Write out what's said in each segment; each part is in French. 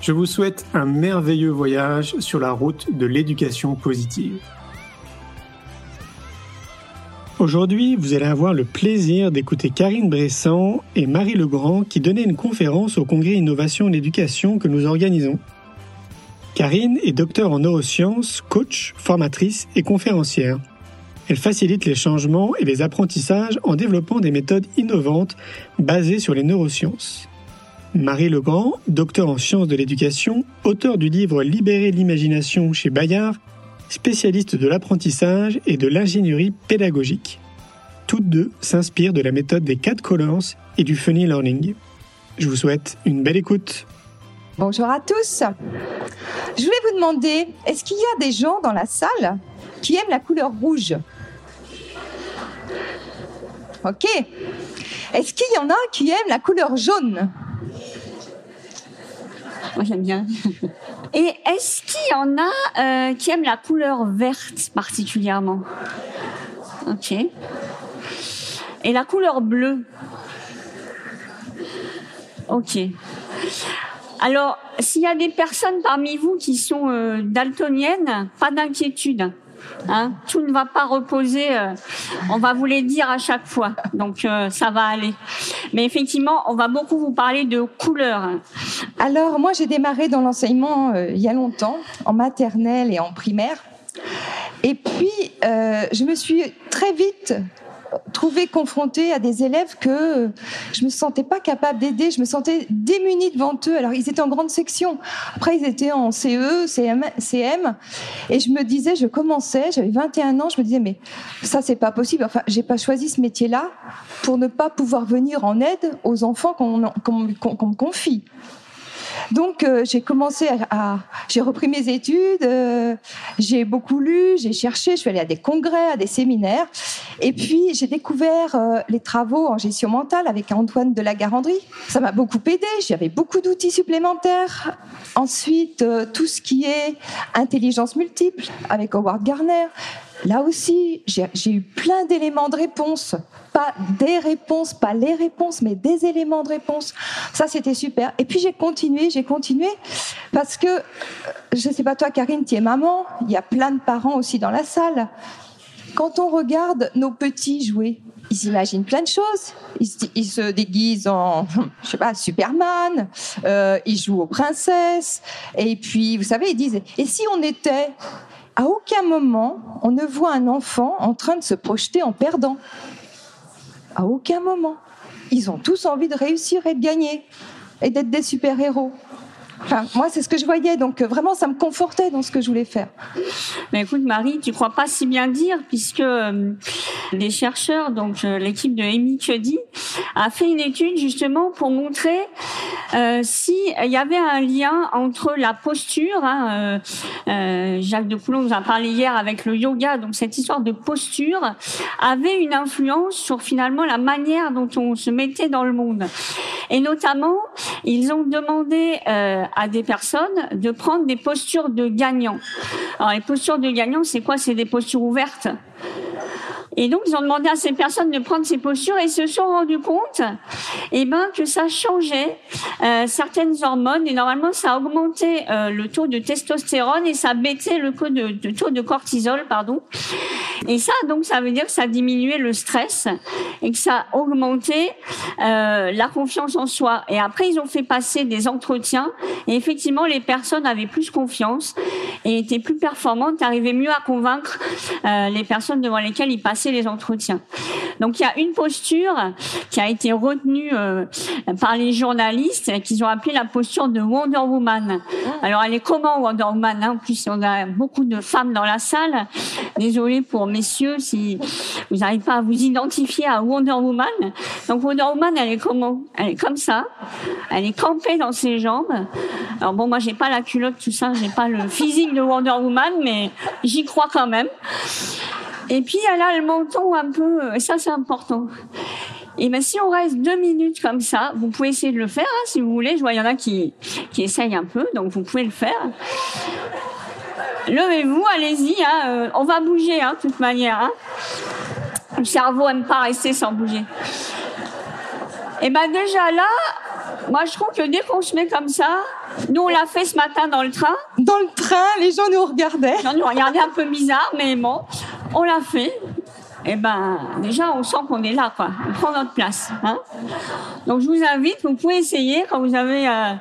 Je vous souhaite un merveilleux voyage sur la route de l'éducation positive. Aujourd'hui, vous allez avoir le plaisir d'écouter Karine Bressan et Marie Legrand qui donnaient une conférence au Congrès Innovation en Éducation que nous organisons. Karine est docteur en neurosciences, coach, formatrice et conférencière. Elle facilite les changements et les apprentissages en développant des méthodes innovantes basées sur les neurosciences. Marie Legrand, docteur en sciences de l'éducation, auteur du livre Libérer l'imagination chez Bayard, spécialiste de l'apprentissage et de l'ingénierie pédagogique. Toutes deux s'inspirent de la méthode des quatre collances et du funny learning. Je vous souhaite une belle écoute. Bonjour à tous. Je voulais vous demander, est-ce qu'il y a des gens dans la salle qui aiment la couleur rouge? Ok. Est-ce qu'il y en a qui aiment la couleur jaune? Moi, j'aime bien. Et est-ce qu'il y en a euh, qui aiment la couleur verte particulièrement? Ok. Et la couleur bleue? Ok. Alors, s'il y a des personnes parmi vous qui sont euh, daltoniennes, pas d'inquiétude. Hein, tout ne va pas reposer. Euh, on va vous les dire à chaque fois, donc euh, ça va aller. Mais effectivement, on va beaucoup vous parler de couleurs. Alors moi, j'ai démarré dans l'enseignement euh, il y a longtemps, en maternelle et en primaire. Et puis, je me suis très vite trouvé confrontée à des élèves que je me sentais pas capable d'aider, je me sentais démunie devant eux. Alors ils étaient en grande section, après ils étaient en CE, CM, CM et je me disais, je commençais, j'avais 21 ans, je me disais mais ça c'est pas possible. Enfin, j'ai pas choisi ce métier-là pour ne pas pouvoir venir en aide aux enfants qu'on me confie. Donc euh, j'ai commencé à, j'ai repris mes études, euh, j'ai beaucoup lu, j'ai cherché, je suis allée à des congrès, à des séminaires, et puis j'ai découvert euh, les travaux en gestion mentale avec Antoine de la Garandrie. Ça m'a beaucoup aidé, j'avais beaucoup d'outils supplémentaires. Ensuite, tout ce qui est intelligence multiple avec Howard Garner. Là aussi, j'ai eu plein d'éléments de réponse. Pas des réponses, pas les réponses, mais des éléments de réponse. Ça, c'était super. Et puis j'ai continué, j'ai continué, parce que, euh, je ne sais pas toi, Karine, tu es maman, il y a plein de parents aussi dans la salle. Quand on regarde nos petits jouer, ils imaginent plein de choses. Ils, se déguisent en, je sais pas, Superman. Euh, ils jouent aux princesses. Et puis, vous savez, ils disent, et si on était à aucun moment, on ne voit un enfant en train de se projeter en perdant. À aucun moment. Ils ont tous envie de réussir et de gagner et d'être des super-héros moi, c'est ce que je voyais, donc euh, vraiment, ça me confortait dans ce que je voulais faire. Mais écoute, Marie, tu crois pas si bien dire, puisque euh, les chercheurs, donc euh, l'équipe de Amy Cuddy, a fait une étude justement pour montrer euh, s'il y avait un lien entre la posture. Hein, Jacques de Coulomb nous a parlé hier avec le yoga, donc cette histoire de posture avait une influence sur finalement la manière dont on se mettait dans le monde. Et notamment, ils ont demandé à des personnes de prendre des postures de gagnant. Alors les postures de gagnant, c'est quoi? C'est des postures ouvertes. Et donc, ils ont demandé à ces personnes de prendre ces postures et se sont rendus compte, eh ben, que ça changeait euh, certaines hormones et normalement, ça augmentait euh, le taux de testostérone et ça baissait le taux de, de, taux de cortisol, pardon. Et ça, donc, ça veut dire que ça diminuait le stress et que ça augmentait euh, la confiance en soi. Et après, ils ont fait passer des entretiens et effectivement, les personnes avaient plus confiance et étaient plus performantes, arrivaient mieux à convaincre euh, les personnes devant lesquelles ils passaient les entretiens. Donc il y a une posture qui a été retenue euh, par les journalistes qu'ils ont appelé la posture de Wonder Woman. Alors elle est comment Wonder Woman hein? En plus on a beaucoup de femmes dans la salle. Désolée pour messieurs si vous n'arrivez pas à vous identifier à Wonder Woman. Donc Wonder Woman elle est comment? Elle est comme ça. Elle est campée dans ses jambes. Alors bon moi j'ai pas la culotte tout ça, j'ai pas le physique de Wonder Woman mais j'y crois quand même. Et puis elle a le menton un peu, et ça c'est important. Et ben si on reste deux minutes comme ça, vous pouvez essayer de le faire hein, si vous voulez. Je vois il y en a qui qui essayent un peu, donc vous pouvez le faire. Levez-vous, allez-y. Hein, euh, on va bouger, hein, de toute manière. Hein. Le cerveau aime pas rester sans bouger. Et ben déjà là, moi je trouve que dès qu'on se met comme ça, nous on l'a fait ce matin dans le train. Dans le train, les gens nous regardaient. Les gens nous regardaient un peu bizarre, mais bon, on l'a fait. Et ben déjà on sent qu'on est là, quoi. On prend notre place. Hein Donc je vous invite, vous pouvez essayer quand vous avez euh,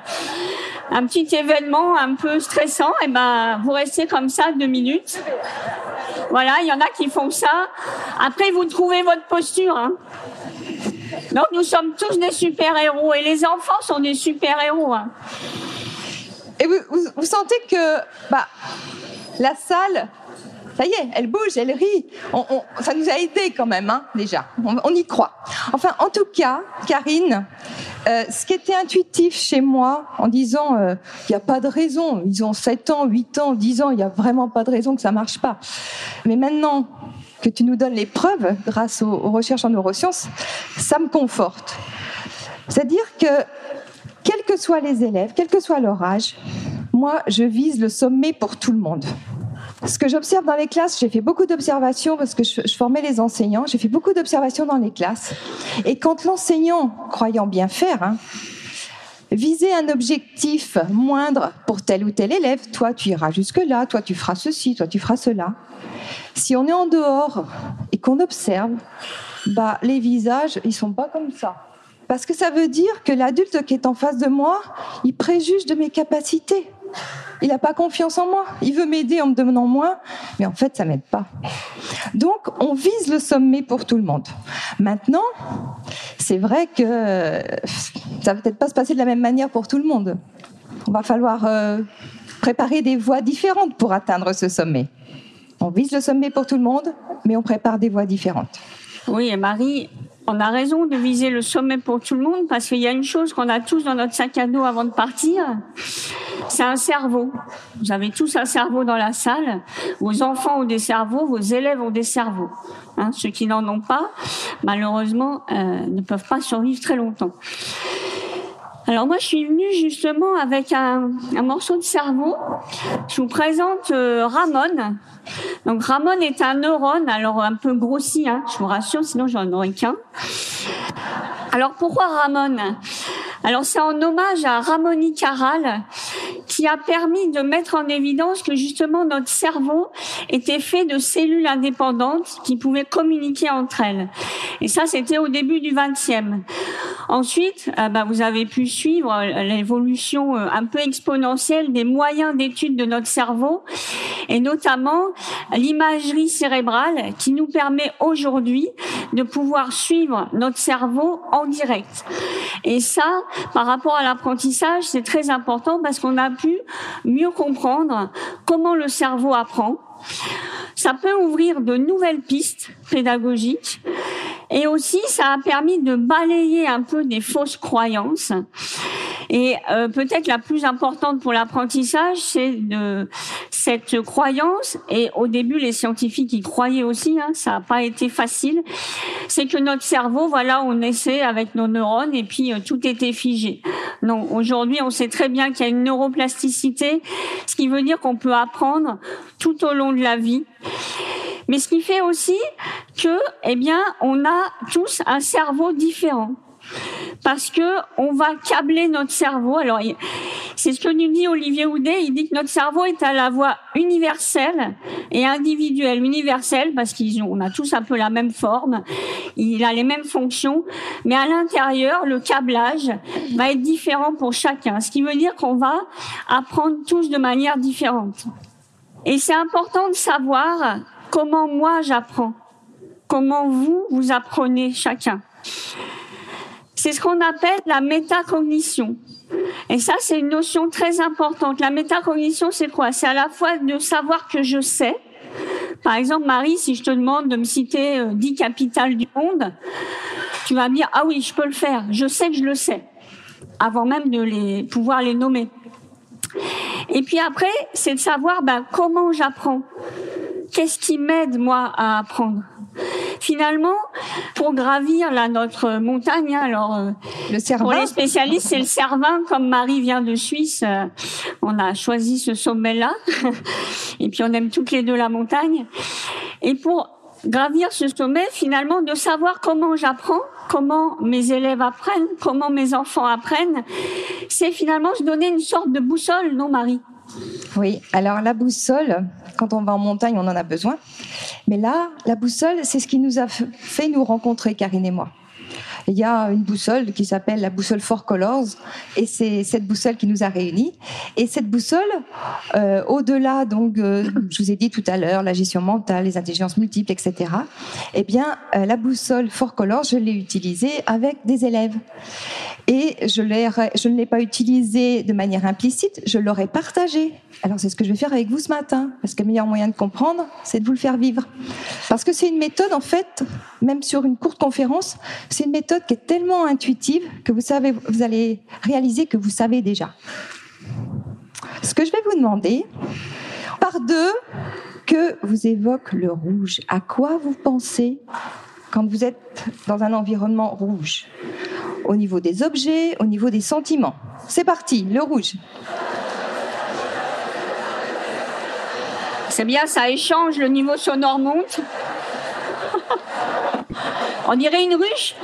un petit événement un peu stressant, et ben vous restez comme ça deux minutes. Voilà, il y en a qui font ça. Après vous trouvez votre posture. Hein. Donc nous sommes tous des super-héros et les enfants sont des super-héros. Hein. Et vous, vous, vous, sentez que bah, la salle, ça y est, elle bouge, elle rit. On, on, ça nous a aidé quand même, hein, déjà. On, y croit. Enfin, en tout cas, Karine, euh, ce qui était intuitif chez moi, en disant, il euh, n'y a pas de raison, ils ont 7 ans, 8 ans, 10 ans, il n'y a vraiment pas de raison que ça marche pas. Mais maintenant, que tu nous donnes les preuves grâce aux, recherches en neurosciences, ça me conforte. C'est-à-dire que, quels que soient les élèves, quel que soit leur âge, moi, je vise le sommet pour tout le monde. Ce que j'observe dans les classes, j'ai fait beaucoup d'observations parce que je, je, formais les enseignants, j'ai fait beaucoup d'observations dans les classes. Et quand l'enseignant, croyant bien faire, hein, visait un objectif moindre pour tel ou tel élève, toi tu iras jusque-là, toi tu feras ceci, toi tu feras cela, si on est en dehors et qu'on observe, bah, les visages, ils sont pas comme ça. Parce que ça veut dire que l'adulte qui est en face de moi, il préjuge de mes capacités. Il n'a pas confiance en moi. Il veut m'aider en me donnant moins, mais en fait, ça m'aide pas. Donc, on vise le sommet pour tout le monde. Maintenant, c'est vrai que ça va peut-être pas se passer de la même manière pour tout le monde. On va falloir euh, préparer des voies différentes pour atteindre ce sommet. On vise le sommet pour tout le monde, mais on prépare des voies différentes. Oui, et Marie, on a raison de viser le sommet pour tout le monde parce qu'il y a une chose qu'on a tous dans notre sac à dos avant de partir, c'est un cerveau. Vous avez tous un cerveau dans la salle. Vos enfants ont des cerveaux, vos élèves ont des cerveaux. Hein, ceux qui n'en ont pas, malheureusement, euh, ne peuvent pas survivre très longtemps. Alors moi, je suis venue justement avec un, un morceau de cerveau. Je vous présente euh, Ramon. Donc Ramon est un neurone, alors un peu grossi, hein, je vous rassure, sinon j'en aurais qu'un. Alors pourquoi Ramon? Alors c'est en hommage à Ramoni Caral qui a permis de mettre en évidence que justement notre cerveau était fait de cellules indépendantes qui pouvaient communiquer entre elles. Et ça, c'était au début du 20e. Ensuite, euh, bah, vous avez pu suivre l'évolution euh, un peu exponentielle des moyens d'étude de notre cerveau et notamment l'imagerie cérébrale qui nous permet aujourd'hui de pouvoir suivre notre cerveau en direct. Et ça, par rapport à l'apprentissage, c'est très important parce qu'on a pu mieux comprendre comment le cerveau apprend. Ça peut ouvrir de nouvelles pistes pédagogiques et aussi ça a permis de balayer un peu des fausses croyances. Et euh, peut-être la plus importante pour l'apprentissage, c'est de cette croyance. Et au début, les scientifiques y croyaient aussi. Hein, ça n'a pas été facile. C'est que notre cerveau, voilà, on essaie avec nos neurones et puis euh, tout était figé. Non, aujourd'hui, on sait très bien qu'il y a une neuroplasticité, ce qui veut dire qu'on peut apprendre tout au long de la vie. Mais ce qui fait aussi que, eh bien, on a tous un cerveau différent parce que on va câbler notre cerveau. Alors, c'est ce que nous dit Olivier Houdet. Il dit que notre cerveau est à la fois universel et individuel. Universel parce qu'on a tous un peu la même forme, il a les mêmes fonctions, mais à l'intérieur, le câblage va être différent pour chacun. Ce qui veut dire qu'on va apprendre tous de manière différente. Et c'est important de savoir comment moi j'apprends, comment vous, vous apprenez chacun. C'est ce qu'on appelle la métacognition. Et ça, c'est une notion très importante. La métacognition, c'est quoi? C'est à la fois de savoir que je sais. Par exemple, Marie, si je te demande de me citer euh, dix capitales du monde, tu vas me dire, ah oui, je peux le faire. Je sais que je le sais. Avant même de les, pouvoir les nommer. Et puis après, c'est de savoir ben, comment j'apprends. Qu'est-ce qui m'aide, moi, à apprendre? Finalement, pour gravir là notre montagne, hein, alors euh, le pour les spécialistes, c'est le Cervin, comme Marie vient de Suisse, euh, on a choisi ce sommet-là, et puis on aime toutes les deux la montagne. Et pour gravir ce sommet, finalement, de savoir comment j'apprends, comment mes élèves apprennent, comment mes enfants apprennent, c'est finalement se donner une sorte de boussole, non Marie? Oui, alors la boussole, quand on va en montagne, on en a besoin. Mais là, la boussole, c'est ce qui nous a fait nous rencontrer, Karine et moi. Il y a une boussole qui s'appelle la boussole Four Colors, et c'est cette boussole qui nous a réunis. Et cette boussole, euh, au-delà, donc, euh, je vous ai dit tout à l'heure, la gestion mentale, les intelligences multiples, etc. Eh bien, euh, la boussole Four Colors, je l'ai utilisée avec des élèves. Et je, je ne l'ai pas utilisée de manière implicite, je l'aurais partagée. Alors, c'est ce que je vais faire avec vous ce matin, parce que le meilleur moyen de comprendre, c'est de vous le faire vivre. Parce que c'est une méthode, en fait, même sur une courte conférence, c'est une méthode qui est tellement intuitive que vous, savez, vous allez réaliser que vous savez déjà. Ce que je vais vous demander, par deux, que vous évoque le rouge. À quoi vous pensez quand vous êtes dans un environnement rouge? Au niveau des objets, au niveau des sentiments. C'est parti, le rouge. C'est bien, ça échange, le niveau sonore monte. On dirait une ruche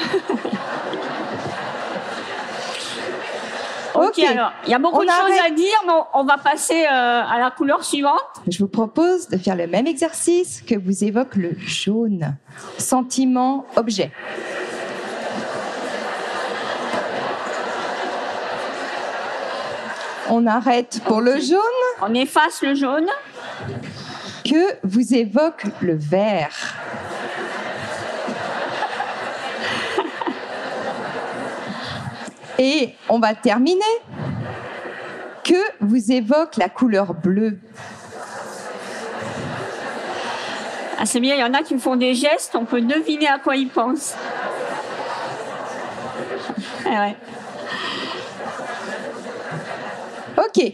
Ok, alors, il y a beaucoup de choses à dire, mais on va passer euh, à la couleur suivante. Je vous propose de faire le même exercice que vous évoque le jaune. Sentiment, objet. On arrête pour le jaune. On efface le jaune. Que vous évoque le vert. Et on va terminer. Que vous évoque la couleur bleue? Ah, C'est bien, il y en a qui font des gestes, on peut deviner à quoi ils pensent. Ah ok.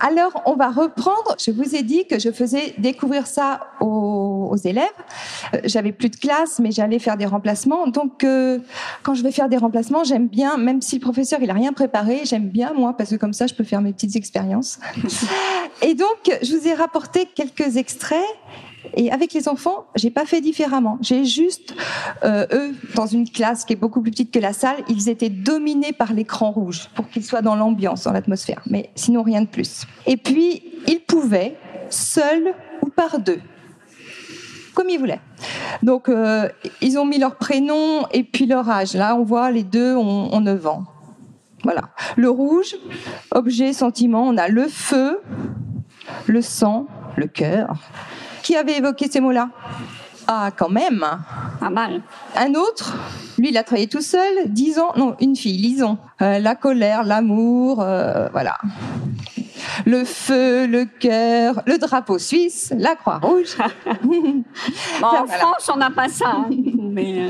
Alors, on va reprendre. Je vous ai dit que je faisais découvrir ça aux, élèves. Euh, j'avais plus de classe, mais j'allais faire des remplacements. Donc, euh, quand je vais faire des remplacements, j'aime bien, même si le professeur il a rien préparé, j'aime bien moi parce que comme ça, je peux faire mes petites expériences. Et donc, je vous ai rapporté quelques extraits et avec les enfants, j'ai pas fait différemment. J'ai juste, euh, eux, dans une classe qui est beaucoup plus petite que la salle, ils étaient dominés par l'écran rouge pour qu'ils soient dans l'ambiance, dans l'atmosphère. Mais sinon, rien de plus. Et puis, ils pouvaient, seuls ou par deux, comme ils voulaient. Donc, euh, ils ont mis leur prénom et puis leur âge. Là, on voit les deux ont, ont 9 ans. Voilà. Le rouge, objet, sentiment, on a le feu, le sang, le cœur, qui avait évoqué ces mots-là? Ah, quand même Pas mal. Un autre, lui, il a travaillé tout seul, dix ans, non, une fille, lisons. Euh, la colère, l'amour, euh, voilà. Le feu, le cœur, le drapeau suisse, la croix rouge. en France, on n'a pas ça. Hein. Mais...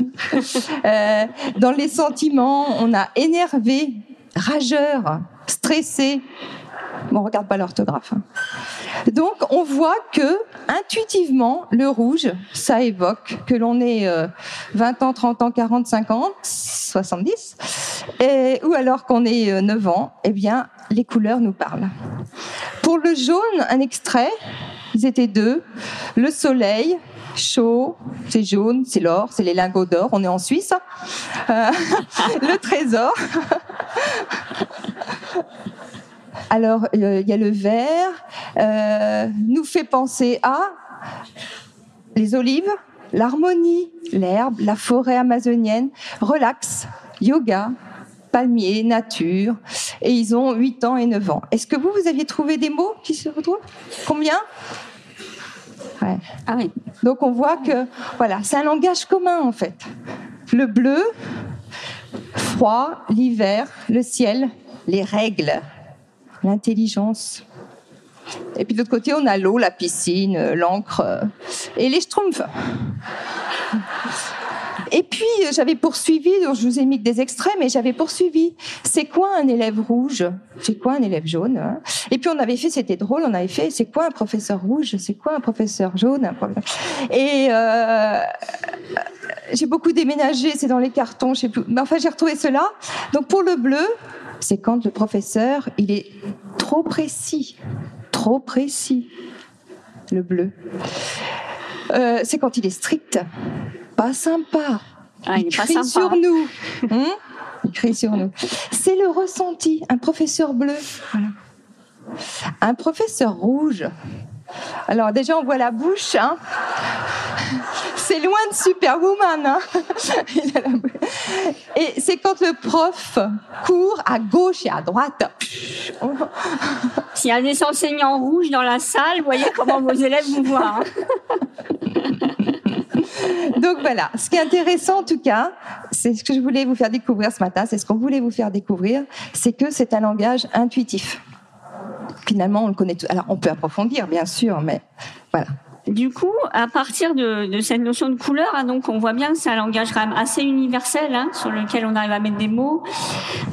Euh, dans les sentiments, on a énervé, rageur, stressé. Bon, on regarde pas l'orthographe. Hein. Donc, on voit que intuitivement, le rouge, ça évoque que l'on est 20 euh, ans, 30 ans, 40, 50, 70, et, ou alors qu'on est 9 euh, ans, eh bien, les couleurs nous parlent. Pour le jaune, un extrait, Ils étaient deux. Le soleil, chaud, c'est jaune, c'est l'or, c'est les lingots d'or. On est en Suisse. Euh, le trésor. Alors, il y a le vert, euh, nous fait penser à les olives, l'harmonie, l'herbe, la forêt amazonienne, relax, yoga, palmier, nature. Et ils ont 8 ans et 9 ans. Est-ce que vous, vous aviez trouvé des mots qui se retrouvent? Combien? Ouais. Ah oui. Donc on voit que voilà, c'est un langage commun en fait. Le bleu, froid, l'hiver, le ciel, les règles, l'intelligence. Et puis de l'autre côté, on a l'eau, la piscine, euh, l'encre euh, et les schtroumpfs. Et puis, euh, j'avais poursuivi, je vous ai mis des extraits, mais j'avais poursuivi. C'est quoi un élève rouge? C'est quoi un élève jaune hein? Et puis, on avait fait, c'était drôle, on avait fait, c'est quoi un professeur rouge? C'est quoi un professeur jaune? Un. Et j'ai beaucoup déménagé, c'est dans les cartons, je sais plus. Mais enfin, j'ai retrouvé cela. Donc, pour le bleu, c'est quand le professeur, il est trop précis, trop précis, le bleu. Euh, c'est quand il est strict, pas sympa. Ah, il pas crie sympa. sur nous. Hein? Il crie sur nous. C'est le ressenti. Un professeur bleu. Voilà. Un professeur rouge. Alors déjà, on voit la bouche. hein. C'est loin de Superwoman. hein. Et c'est quand le prof court à gauche et à droite. S'il y a des enseignants rouges dans la salle, voyez comment vos élèves vous voient. hein. Donc voilà, ce qui est intéressant en tout cas, c'est ce que je voulais vous faire découvrir ce matin, c'est ce qu'on voulait vous faire découvrir, c'est que c'est un langage intuitif. Finalement, on le connaît tout. Alors, on peut approfondir, bien sûr, mais voilà. Du coup, à partir de, de cette notion de couleur, hein, donc on voit bien que c'est un langage quand même assez universel, hein, sur lequel on arrive à mettre des mots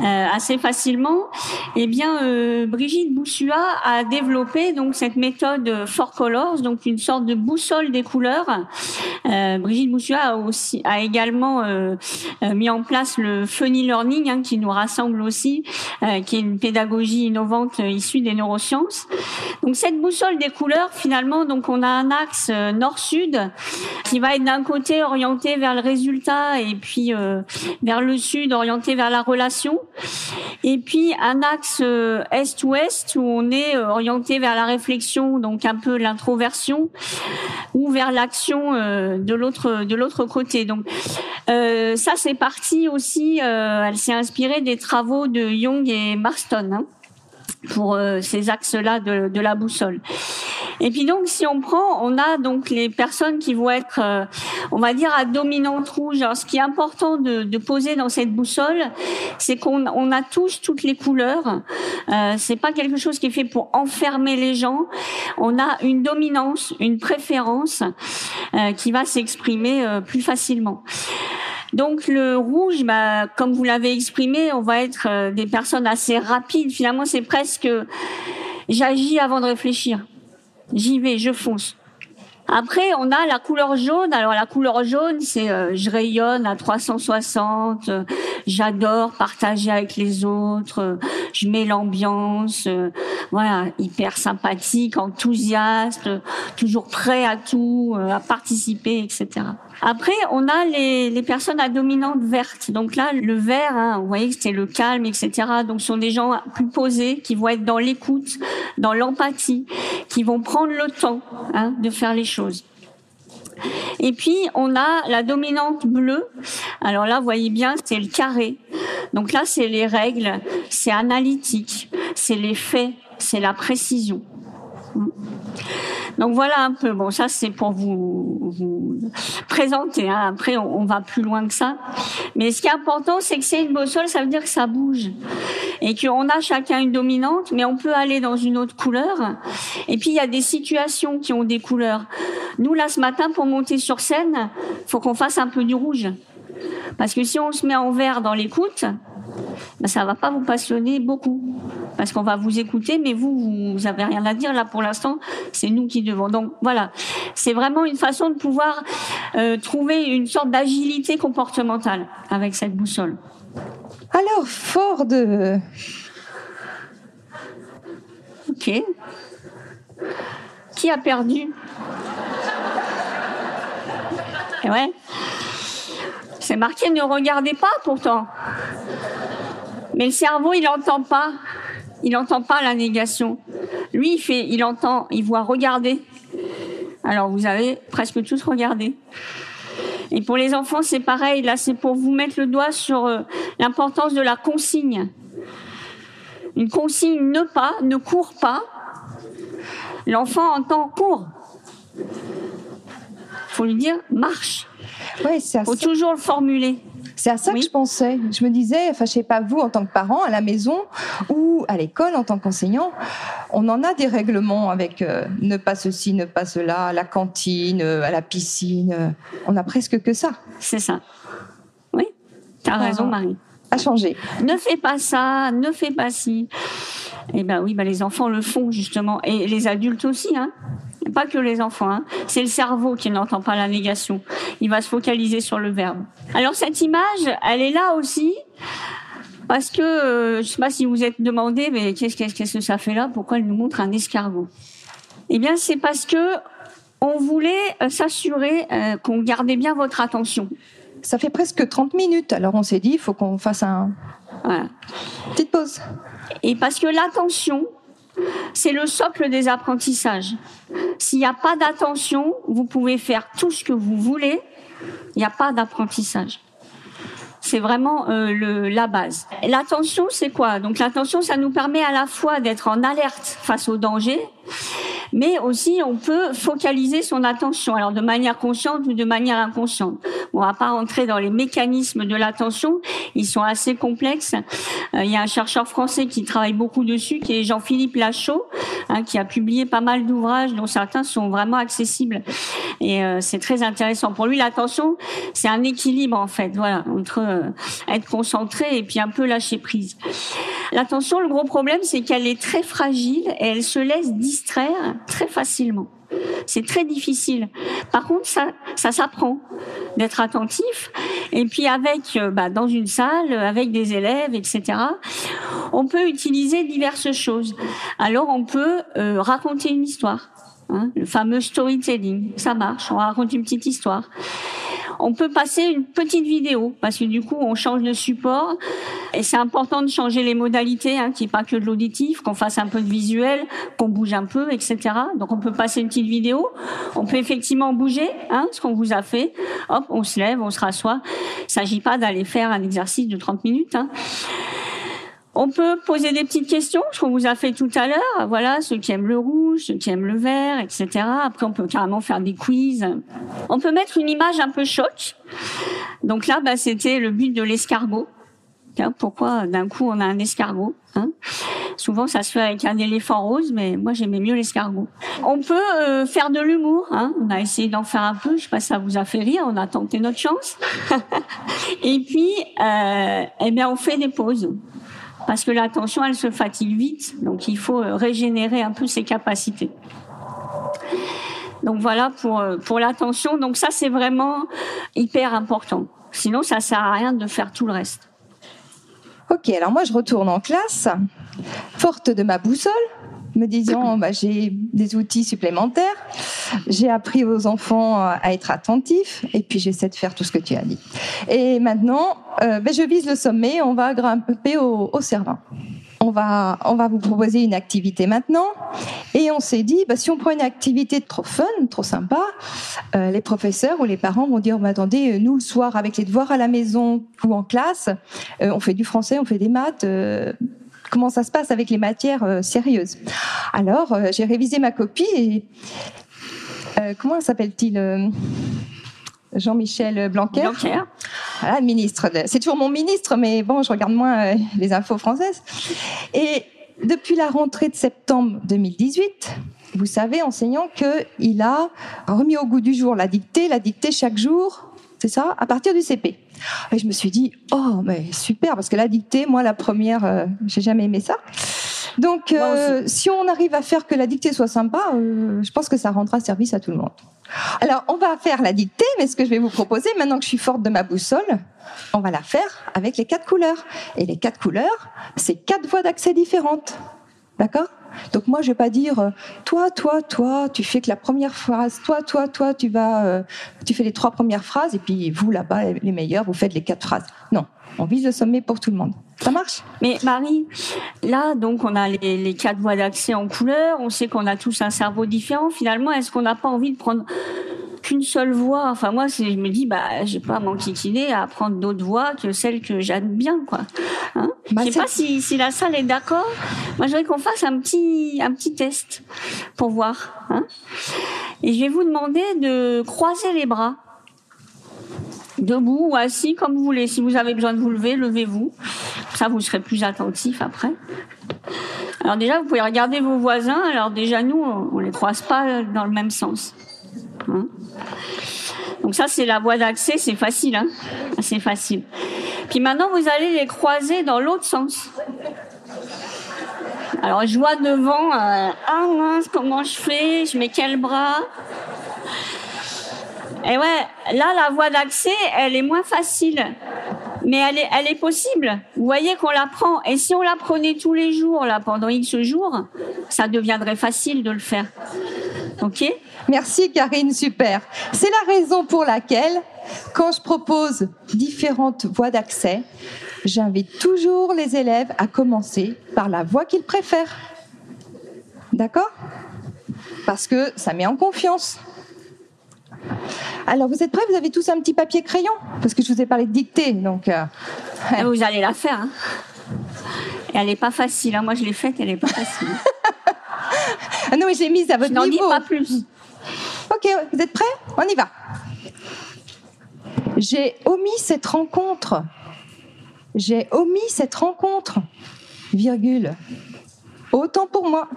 euh, assez facilement. Eh bien, euh, Brigitte Boussua a développé donc cette méthode Four Colors, donc une sorte de boussole des couleurs. Euh, Brigitte Boussua a aussi a également euh, euh, mis en place le funny learning, hein, qui nous rassemble aussi, euh, qui est une pédagogie innovante issue des neurosciences. Donc cette boussole des couleurs, finalement, donc on a un axe euh, nord-sud qui va être d'un côté orienté vers le résultat et puis euh, vers le sud orienté vers la relation. Et puis un axe euh, est-ouest où on est orienté vers la réflexion, donc un peu l'introversion, ou vers l'action de l'autre de l'autre côté. Donc ça c'est parti aussi. elle s'est inspirée des travaux de Jung et Marston. hein pour euh, ces axes-là de, de la boussole. Et puis donc, si on prend, on a donc les personnes qui vont être, euh, on va dire, à dominante rouge. Alors, ce qui est important de, de poser dans cette boussole, c'est qu'on on a tous toutes les couleurs. Euh, c'est pas quelque chose qui est fait pour enfermer les gens. On a une dominance, une préférence euh, qui va s'exprimer euh, plus facilement. Donc le rouge, bah, comme vous l'avez exprimé, on va être euh, des personnes assez rapides. Finalement, c'est presque j'agis avant de réfléchir. J'y vais, je fonce. Après, on a la couleur jaune. Alors la couleur jaune, c'est euh, je rayonne à 360. euh, J'adore partager avec les autres. je mets l'ambiance. euh, voilà, hyper sympathique, enthousiaste, toujours prêt à tout, euh, à participer, etc. Après, on a les, les personnes à dominante verte. Donc là, le vert, hein, vous voyez que c'est le calme, etc. Donc ce sont des gens plus posés, qui vont être dans l'écoute, dans l'empathie, qui vont prendre le temps hein, de faire les choses. Et puis, on a la dominante bleue. Alors là, vous voyez bien, c'est le carré. Donc là, c'est les règles, c'est analytique, c'est les faits, c'est la précision. Donc voilà un peu. Bon, ça c'est pour vous, vous présenter. hein. Après, on, va plus loin que ça. Mais ce qui est important, c'est que c'est une boussole, ça veut dire que ça bouge et qu'on a chacun une dominante, mais on peut aller dans une autre couleur. Et puis il y a des situations qui ont des couleurs. Nous là ce matin, pour monter sur scène, faut qu'on fasse un peu du rouge, parce que si on se met en vert dans l'écoute, ben, ça va pas vous passionner beaucoup parce qu'on va vous écouter, mais vous, vous avez rien à dire là pour l'instant. C'est nous qui devons. Donc voilà, c'est vraiment une façon de pouvoir euh, trouver une sorte d'agilité comportementale avec cette boussole. Alors, fort de... Ok. Qui a perdu? Et ouais. C'est marqué ne regardez pas pourtant. Mais le cerveau, il n'entend pas. Il n'entend pas la négation. Lui, il il entend, il voit regarder. Alors vous avez presque tous regardé. Et pour les enfants, c'est pareil. Là, c'est pour vous mettre le doigt sur euh, l'importance de la consigne. Une consigne ne pas, ne court pas. L'enfant entend court. Faut lui dire marche. Ouais, c'est Faut ça, toujours le formuler. c'est à ça Oui. que je pensais. Je me disais, enfin, je sais pas vous en tant que parent, à la maison ou à l'école en tant qu'enseignant, on en a des règlements avec euh, ne pas ceci, ne pas cela, à la cantine, à la piscine. euh, on a presque que ça C'est ça. Oui, t'as Ah. raison, Marie. à changer. Ne fais pas ça, ne fais pas ci. Eh ben oui, ben les enfants le font justement, et les adultes aussi, hein. Pas que les enfants, hein. C'est le cerveau qui n'entend pas la négation. Il va se focaliser sur le verbe. Alors cette image, elle est là aussi parce que euh, je sais pas si vous êtes demandé, mais qu'est-ce qu'est-ce que ça fait là? Pourquoi elle nous montre un escargot? Eh bien, c'est parce que on voulait euh, s'assurer euh, qu'on gardait bien votre attention. Ça fait presque 30 minutes. Alors on s'est dit, il faut qu'on fasse un Voilà. petite pause. Et parce que l'attention, c'est le socle des apprentissages. S'il n'y a pas d'attention, vous pouvez faire tout ce que vous voulez, il n'y a pas d'apprentissage. C'est vraiment euh, le, la base. L'attention, c'est quoi? Donc l'attention, ça nous permet à la fois d'être en alerte face au danger, mais aussi on peut focaliser son attention, alors de manière consciente ou de manière inconsciente. On va pas rentrer dans les mécanismes de l'attention, ils sont assez complexes. Euh, il y a un chercheur français qui travaille beaucoup dessus, qui est Jean-Philippe Lachaud, hein, qui a publié pas mal d'ouvrages dont certains sont vraiment accessibles. Et euh, c'est très intéressant. Pour lui, l'attention, c'est un équilibre en fait, voilà, entre euh, être concentré et puis un peu lâcher prise. L'attention, le gros problème, c'est qu'elle est très fragile et elle se laisse distraire très facilement. C'est très difficile. Par contre, ça, ça s'apprend d'être attentif. Et puis avec, euh, bah, dans une salle, avec des élèves, etc., on peut utiliser diverses choses. Alors, on peut euh, raconter une histoire. Hein, le fameux storytelling, ça marche. On raconte une petite histoire. On peut passer une petite vidéo parce que du coup on change de support et c'est important de changer les modalités, hein, qu'il n'y pas que de l'auditif, qu'on fasse un peu de visuel, qu'on bouge un peu, etc. Donc on peut passer une petite vidéo. On peut effectivement bouger, hein, ce qu'on vous a fait. Hop, on se lève, on se rassoit. Il s'agit pas d'aller faire un exercice de 30 minutes. Hein. On peut poser des petites questions, ce qu'on vous a fait tout à l'heure. Voilà, ceux qui aiment le rouge, ceux qui aiment le vert, etc. Après, on peut carrément faire des quiz. On peut mettre une image un peu choc. Donc là, bah, c'était le but de l'escargot. Pourquoi d'un coup on a un escargot hein? Souvent, ça se fait avec un éléphant rose, mais moi j'aimais mieux l'escargot. On peut euh, faire de l'humour. Hein on a essayé d'en faire un peu. Je sais pas si ça vous a fait rire. On a tenté notre chance. Et puis, euh, eh bien, on fait des pauses parce que l'attention, elle se fatigue vite, donc il faut euh, régénérer un peu ses capacités. Donc voilà pour euh, pour l'attention. Donc ça, c'est vraiment hyper important. Sinon, ça sert à rien de faire tout le reste. Ok, alors moi je retourne en classe, forte de ma boussole, me disant bah, j'ai des outils supplémentaires, j'ai appris aux enfants à être attentifs, et puis j'essaie de faire tout ce que tu as dit. Et maintenant, euh, ben, je vise le sommet, on va grimper au, au Cervin. On va, on va vous proposer une activité maintenant. Et on s'est dit, bah, si on prend une activité trop fun, trop sympa, euh, les professeurs ou les parents vont dire, bah, attendez, euh, nous le soir avec les devoirs à la maison ou en classe, euh, on fait du français, on fait des maths. Comment ça se passe avec les matières euh, sérieuses Alors, euh, j'ai révisé ma copie et euh, comment s'appelle-t-il Jean-Michel Blanquer? Blanquer. Voilà, ministre. de- C'est toujours mon ministre, mais bon, je regarde moins les infos françaises. Et depuis la rentrée de septembre 2018, vous savez, enseignant, qu'il a remis au goût du jour la dictée, la dictée chaque jour, c'est ça, à partir du CP. Et je me suis dit, oh, mais super, parce que la dictée, moi, la première, euh, j'ai jamais aimé ça. Donc, euh, si on arrive à faire que la dictée soit sympa, euh, je pense que ça rendra service à tout le monde. Alors, on va faire la dictée, mais ce que je vais vous proposer, maintenant que je suis forte de ma boussole, on va la faire avec les quatre couleurs. Et les quatre couleurs, c'est quatre voies d'accès différentes. D'accord? Donc moi, je vais pas dire euh, toi, toi, toi, tu fais que la première phrase, toi, toi, toi, tu vas, euh, tu fais les trois premières phrases et puis vous là-bas, les meilleurs, vous faites les quatre phrases. Non, on vise le sommet pour tout le monde. Ça marche? Mais Marie, là, donc, on a les, les quatre voies d'accès en couleur. On sait qu'on a tous un cerveau différent. Finalement, est-ce qu'on n'a pas envie de prendre qu'une seule voix Enfin, moi, je me dis, bah, j'ai pas m'enquiquiner à apprendre d'autres voix que celles que j'aime bien, quoi. Hein? Bah, je sais pas si, si la salle est d'accord. Moi, je voudrais qu'on fasse un petit, un petit test pour voir. Hein Et je vais vous demander de croiser les bras. Debout ou assis, comme vous voulez. Si vous avez besoin de vous lever, levez-vous. Ça, vous serez plus attentif après. Alors déjà, vous pouvez regarder vos voisins. Alors déjà, nous, on on les croise pas dans le même sens. Hein Donc ça, c'est la voie d'accès. C'est facile. Hein c'est facile. Puis maintenant, vous allez les croiser dans l'autre sens. Alors, je vois devant, euh, ah mince, comment je fais? Je mets quel bras? Et ouais, là, la voie d'accès, elle est moins facile. Mais elle est, possible. Vous voyez qu'on la prend. Et si on la prenait tous les jours, là, pendant X jours, ça deviendrait facile de le faire. Ok? Merci Karine, super. C'est la raison pour laquelle, quand je propose différentes voies d'accès, j'invite toujours les élèves à commencer par la voie qu'ils préfèrent. D'accord? Parce que ça met en confiance. Alors, vous êtes prêts? Vous avez tous un petit papier crayon? Parce que je vous ai parlé de dictée, donc... euh, Et Vous allez la faire. Hein. Elle n'est pas facile. hein. Moi, je l'ai faite, elle n'est pas facile. Ah non, mais j'ai mise à Je votre n'en dis niveau. pas plus. Ok, vous êtes prêts? On y va. J'ai omis cette rencontre. J'ai omis cette rencontre. Virgule. Autant pour moi.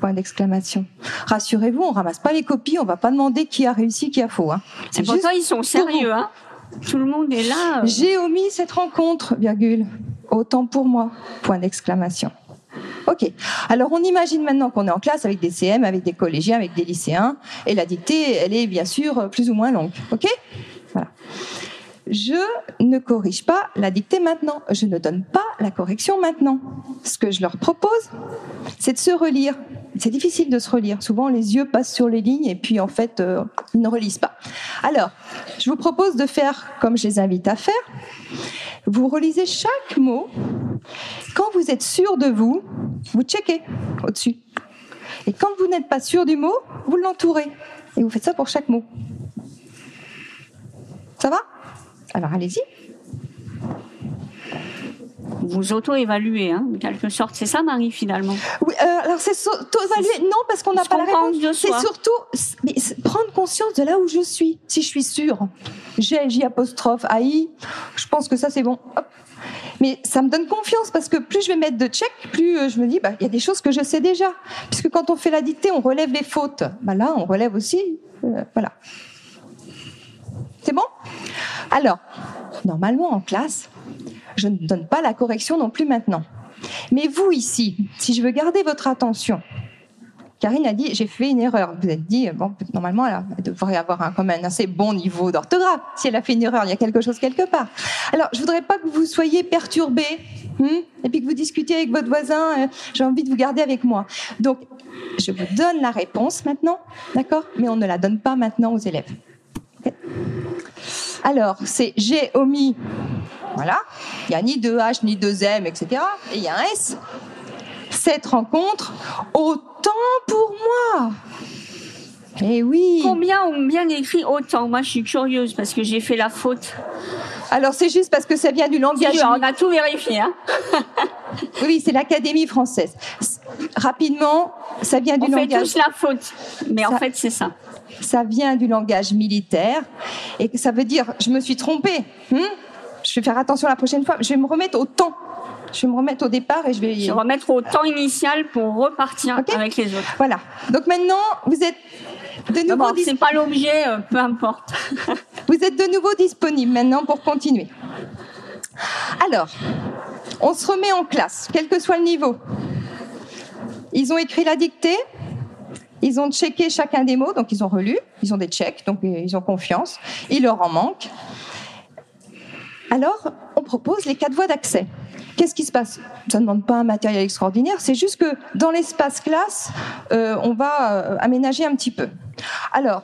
Point d'exclamation. Rassurez-vous, on ramasse pas les copies, on va pas demander qui a réussi, qui a faux. hein. C'est pourtant, juste ils sont sérieux. Hein. Tout le monde est là. euh. J'ai omis cette rencontre, virgule. Autant pour moi, point d'exclamation. Ok. Alors on imagine maintenant qu'on est en classe avec des CM, avec des collégiens, avec des lycéens, et la dictée, elle est bien sûr plus ou moins longue. Ok? Voilà. Je ne corrige pas la dictée maintenant. Je ne donne pas la correction maintenant. Ce que je leur propose, c'est de se relire. C'est difficile de se relire. Souvent, les yeux passent sur les lignes et puis en fait, euh, ils ne relisent pas. Alors, je vous propose de faire comme je les invite à faire. Vous relisez chaque mot. Quand vous êtes sûr de vous, vous checkez au-dessus. Et quand vous n'êtes pas sûr du mot, vous l'entourez. Et vous faites ça pour chaque mot. Ça va? Alors allez-y. Vous auto-évaluez, hein, en quelque sorte. C'est ça, Marie, finalement. Oui, euh, alors c'est s'auto-évaluer. Non, parce qu'on n'a pas la réponse. C'est surtout mais prendre conscience de là où je suis. Si je suis sûre, j'ai J apostrophe AI, je pense que ça c'est bon. Hop. Mais ça me donne confiance parce que plus je vais mettre de check, plus euh, je me dis, bah, il y a des choses que je sais déjà. Puisque quand on fait la dictée, on relève les fautes. Bah, là, on relève aussi. euh, voilà. C'est bon? Alors, normalement en classe, je ne donne pas la correction non plus maintenant. Mais vous ici, si je veux garder votre attention, Karine a dit j'ai fait une erreur. Vous êtes dit bon normalement elle, devrait avoir un, quand même un assez bon niveau d'orthographe. Si elle a fait une erreur, il y a quelque chose quelque part. Alors je voudrais pas que vous soyez perturbés hmm, et puis que vous discutiez avec votre voisin. euh, j'ai envie de vous garder avec moi. Donc je vous donne la réponse maintenant, d'accord? Mais on ne la donne pas maintenant aux élèves. Alors c'est j'ai omis. Voilà. Il n'y a ni deux H, ni deux M, etc. Et il y a un S. Cette rencontre, autant pour moi. Eh oui. Combien ont bien écrit autant? Moi, je suis curieuse parce que j'ai fait la faute. Alors c'est juste parce que ça vient du langage. Jure, on a tout vérifié. Hein. Oui, c'est l'Académie française. Rapidement, ça vient du On fait langage. tous la faute. Mais en fait, c'est ça. Ça vient du langage militaire et ça veut dire je me suis trompée. hmm? Je vais faire attention la prochaine fois. Je vais me remettre au temps. Je vais me remettre au départ et je vais. Je vais remettre au temps initial pour repartir avec les autres. Voilà. Donc maintenant, vous êtes de nouveau dis- c'est pas l'objet, euh, peu importe. Vous êtes de nouveau disponible maintenant pour continuer. Alors, on se remet en classe, quel que soit le niveau. Ils ont écrit la dictée, ils ont checké chacun des mots, donc ils ont relu, ils ont des checks, donc euh, ils ont confiance, il leur en manque. Alors, on propose les quatre voies d'accès. Qu'est-ce qui se passe? Ça ne demande pas un matériel extraordinaire, c'est juste que dans l'espace classe, euh, on va euh, aménager un petit peu. Alors,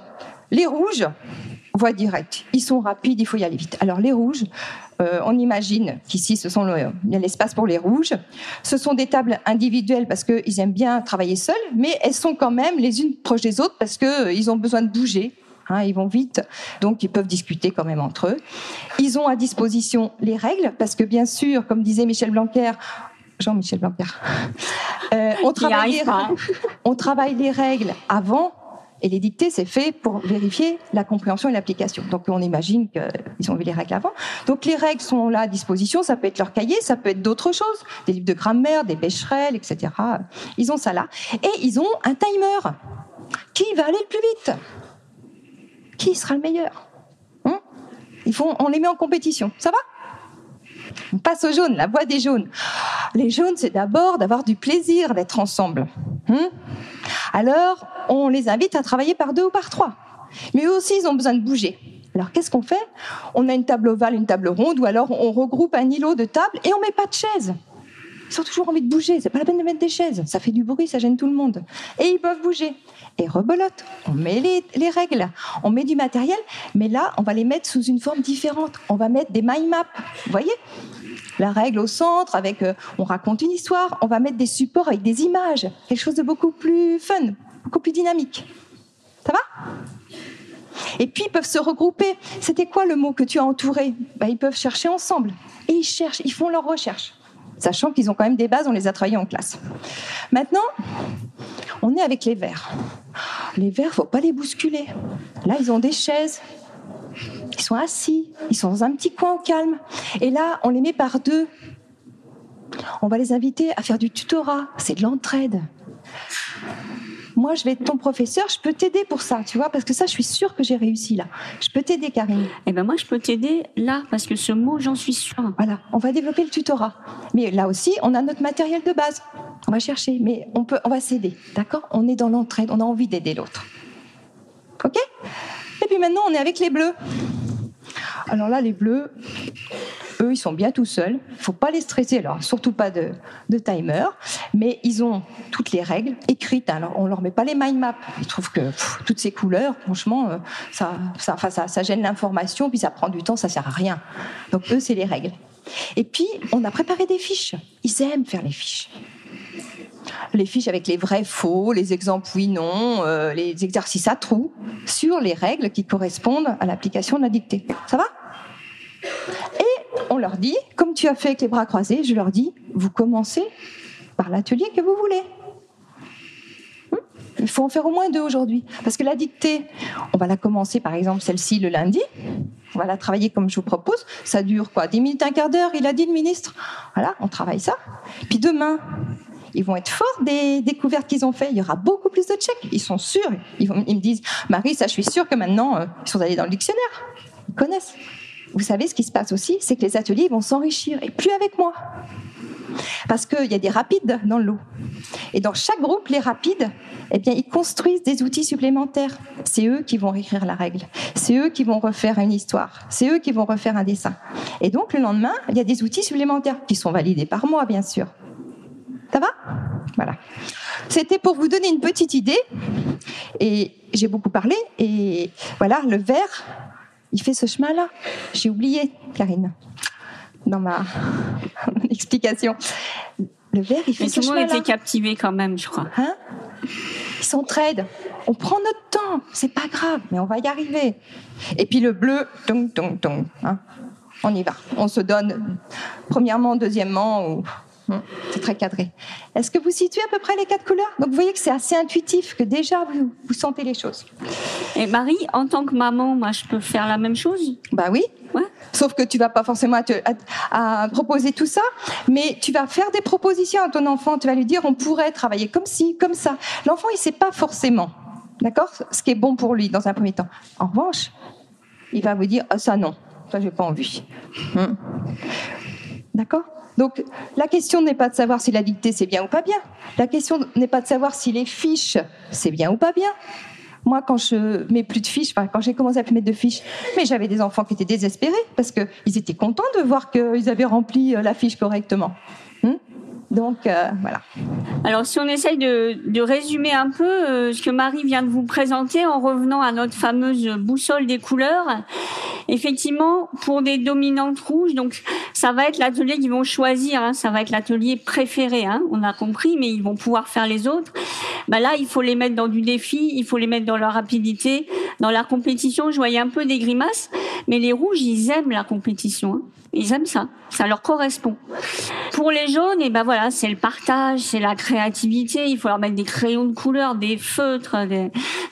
les rouges, voie directe, ils sont rapides, il faut y aller vite. Alors les rouges, euh, on imagine qu'ici, ce sont il y a l'espace pour les rouges. Ce sont des tables individuelles parce qu'ils aiment bien travailler seuls, mais elles sont quand même les unes proches des autres parce qu'ils ont besoin de bouger. Hein, ils vont vite, donc ils peuvent discuter quand même entre eux. Ils ont à disposition les règles, parce que bien sûr, comme disait Michel Blanquer, Jean-Michel Blanquer, euh, on, travaille on travaille les règles avant et les dictées, c'est fait pour vérifier la compréhension et l'application. Donc on imagine qu'ils ont vu les règles avant. Donc les règles sont là à disposition, ça peut être leur cahier, ça peut être d'autres choses, des livres de grammaire, des pêcherelles, etc. Ils ont ça là. Et ils ont un timer. Qui va aller le plus vite Qui sera le meilleur hein On les met en compétition. Ça va on passe aux jaunes, la voie des jaunes. Les jaunes, c'est d'abord d'avoir du plaisir d'être ensemble. Hein alors, on les invite à travailler par deux ou par trois. Mais eux aussi, ils ont besoin de bouger. Alors, qu'est-ce qu'on fait? On a une table ovale, une table ronde, ou alors on regroupe un îlot de tables et on met pas de chaises. Ils ont toujours envie de bouger. C'est pas la peine de mettre des chaises. Ça fait du bruit, ça gêne tout le monde. Et ils peuvent bouger. Et rebelote. On met les, les, règles. On met du matériel. Mais là, on va les mettre sous une forme différente. On va mettre des mind maps. Vous voyez? La règle au centre avec, euh, on raconte une histoire. On va mettre des supports avec des images. Quelque chose de beaucoup plus fun, beaucoup plus dynamique. Ça va? Et puis ils peuvent se regrouper. C'était quoi le mot que tu as entouré? Ben, Ils peuvent chercher ensemble. Et ils cherchent, ils font leurs recherches sachant qu'ils ont quand même des bases, on les a travaillées en classe. Maintenant, on est avec les verts. Les verts, faut pas les bousculer. Là, ils ont des chaises. Ils sont assis, ils sont dans un petit coin au calme. Et là, on les met par deux. On va les inviter à faire du tutorat. C'est de l'entraide moi, je vais être ton professeur, je peux t'aider pour ça, tu vois, parce que ça, je suis sûre que j'ai réussi là. Je peux t'aider, Karine. Eh ben moi, je peux t'aider là, parce que ce mot, j'en suis sûre. Voilà, on va développer le tutorat. Mais là aussi, on a notre matériel de base. On va chercher, mais on peut, on va s'aider, d'accord? On est dans l'entraide, on a envie d'aider l'autre. Ok? Et puis maintenant, on est avec les bleus. Alors là, les bleus, ils sont bien tout seuls. Il faut pas les stresser, alors surtout pas de, timer. Mais ils ont toutes les règles écrites. Alors on leur met pas les mind maps. Ils trouvent que toutes ces couleurs, franchement, euh, ça gêne l'information, puis ça prend du temps, ça sert à rien. Donc eux, c'est les règles. Et puis, on a préparé des fiches. Ils aiment faire les fiches les fiches avec les vrais faux, les exemples oui non, euh, les exercices à trous sur les règles qui correspondent à l'application de la dictée. Ça va? Et on leur dit, comme tu as fait avec les bras croisés, je leur dis, vous commencez par l'atelier que vous voulez. Hmm Il faut en faire au moins deux aujourd'hui. Parce que la dictée, on va la commencer par exemple celle-ci le lundi. On va la travailler comme je vous propose. Ça dure quoi 10 minutes, un quart d'heure, il a dit le ministre. Voilà, on travaille ça. Puis demain, ils vont être forts des découvertes qu'ils ont faites. Il y aura beaucoup plus de checks. Ils sont sûrs. Ils, me disent, Marie, ça, je suis sûre que maintenant, euh, ils sont allés dans le dictionnaire. Ils connaissent. Vous savez, ce qui se passe aussi, c'est que les ateliers vont s'enrichir, et plus avec moi. Parce qu'il y a des rapides dans le lot. Et dans chaque groupe, les rapides, eh bien, ils construisent des outils supplémentaires. C'est eux qui vont réécrire la règle. C'est eux qui vont refaire une histoire. C'est eux qui vont refaire un dessin. Et donc, le lendemain, il y a des outils supplémentaires qui sont validés par moi, bien sûr. Ça va? Voilà. C'était pour vous donner une petite idée. Et j'ai beaucoup parlé. Et voilà, le vert, il fait ce chemin-là. J'ai oublié, Karine, dans ma explication. Le vert, il fait ce chemin-là. Tout le monde était captivé quand même, je crois. Hein? Ils s'entraident. On prend notre temps. C'est pas grave, mais on va y arriver. Et puis le bleu. Hein on y va. On se donne, premièrement, deuxièmement, ou c'est très cadré. Est-ce que vous situez à peu près les quatre couleurs? Donc vous voyez que c'est assez intuitif, que déjà vous, vous, sentez les choses. Et Marie, en tant que maman, moi je peux faire la même chose? Bah oui. Sauf que tu vas pas forcément à, proposer tout ça, mais tu vas faire des propositions à ton enfant. Tu vas lui dire on pourrait travailler comme ci, comme ça. L'enfant il sait pas forcément, d'accord, ce qui est bon pour lui dans un premier temps. En revanche, il va vous dire ah, ça non, ça j'ai pas envie. Hum. D'accord? Donc la question n'est pas de savoir si la dictée c'est bien ou pas bien. La question n'est pas de savoir si les fiches c'est bien ou pas bien. Moi, quand je mets plus de fiches, enfin, quand j'ai commencé à plus mettre de fiches, mais j'avais des enfants qui étaient désespérés parce qu'ils étaient contents de voir qu'ils avaient rempli euh, la fiche correctement. Hmm donc euh, voilà. Alors si on essaye de, de résumer un peu euh, ce que Marie vient de vous présenter en revenant à notre fameuse boussole des couleurs, effectivement pour des dominantes rouges, donc ça va être l'atelier qu'ils vont choisir, hein, ça va être l'atelier préféré, hein, on a compris, mais ils vont pouvoir faire les autres. Bah là il faut les mettre dans du défi, il faut les mettre dans leur rapidité, dans la compétition. Je voyais un peu des grimaces, mais les rouges ils aiment la compétition. Hein. Ils aiment ça, ça leur correspond. Pour les jaunes, et eh ben voilà, c'est le partage, c'est la créativité. Il faut leur mettre des crayons de couleur, des feutres,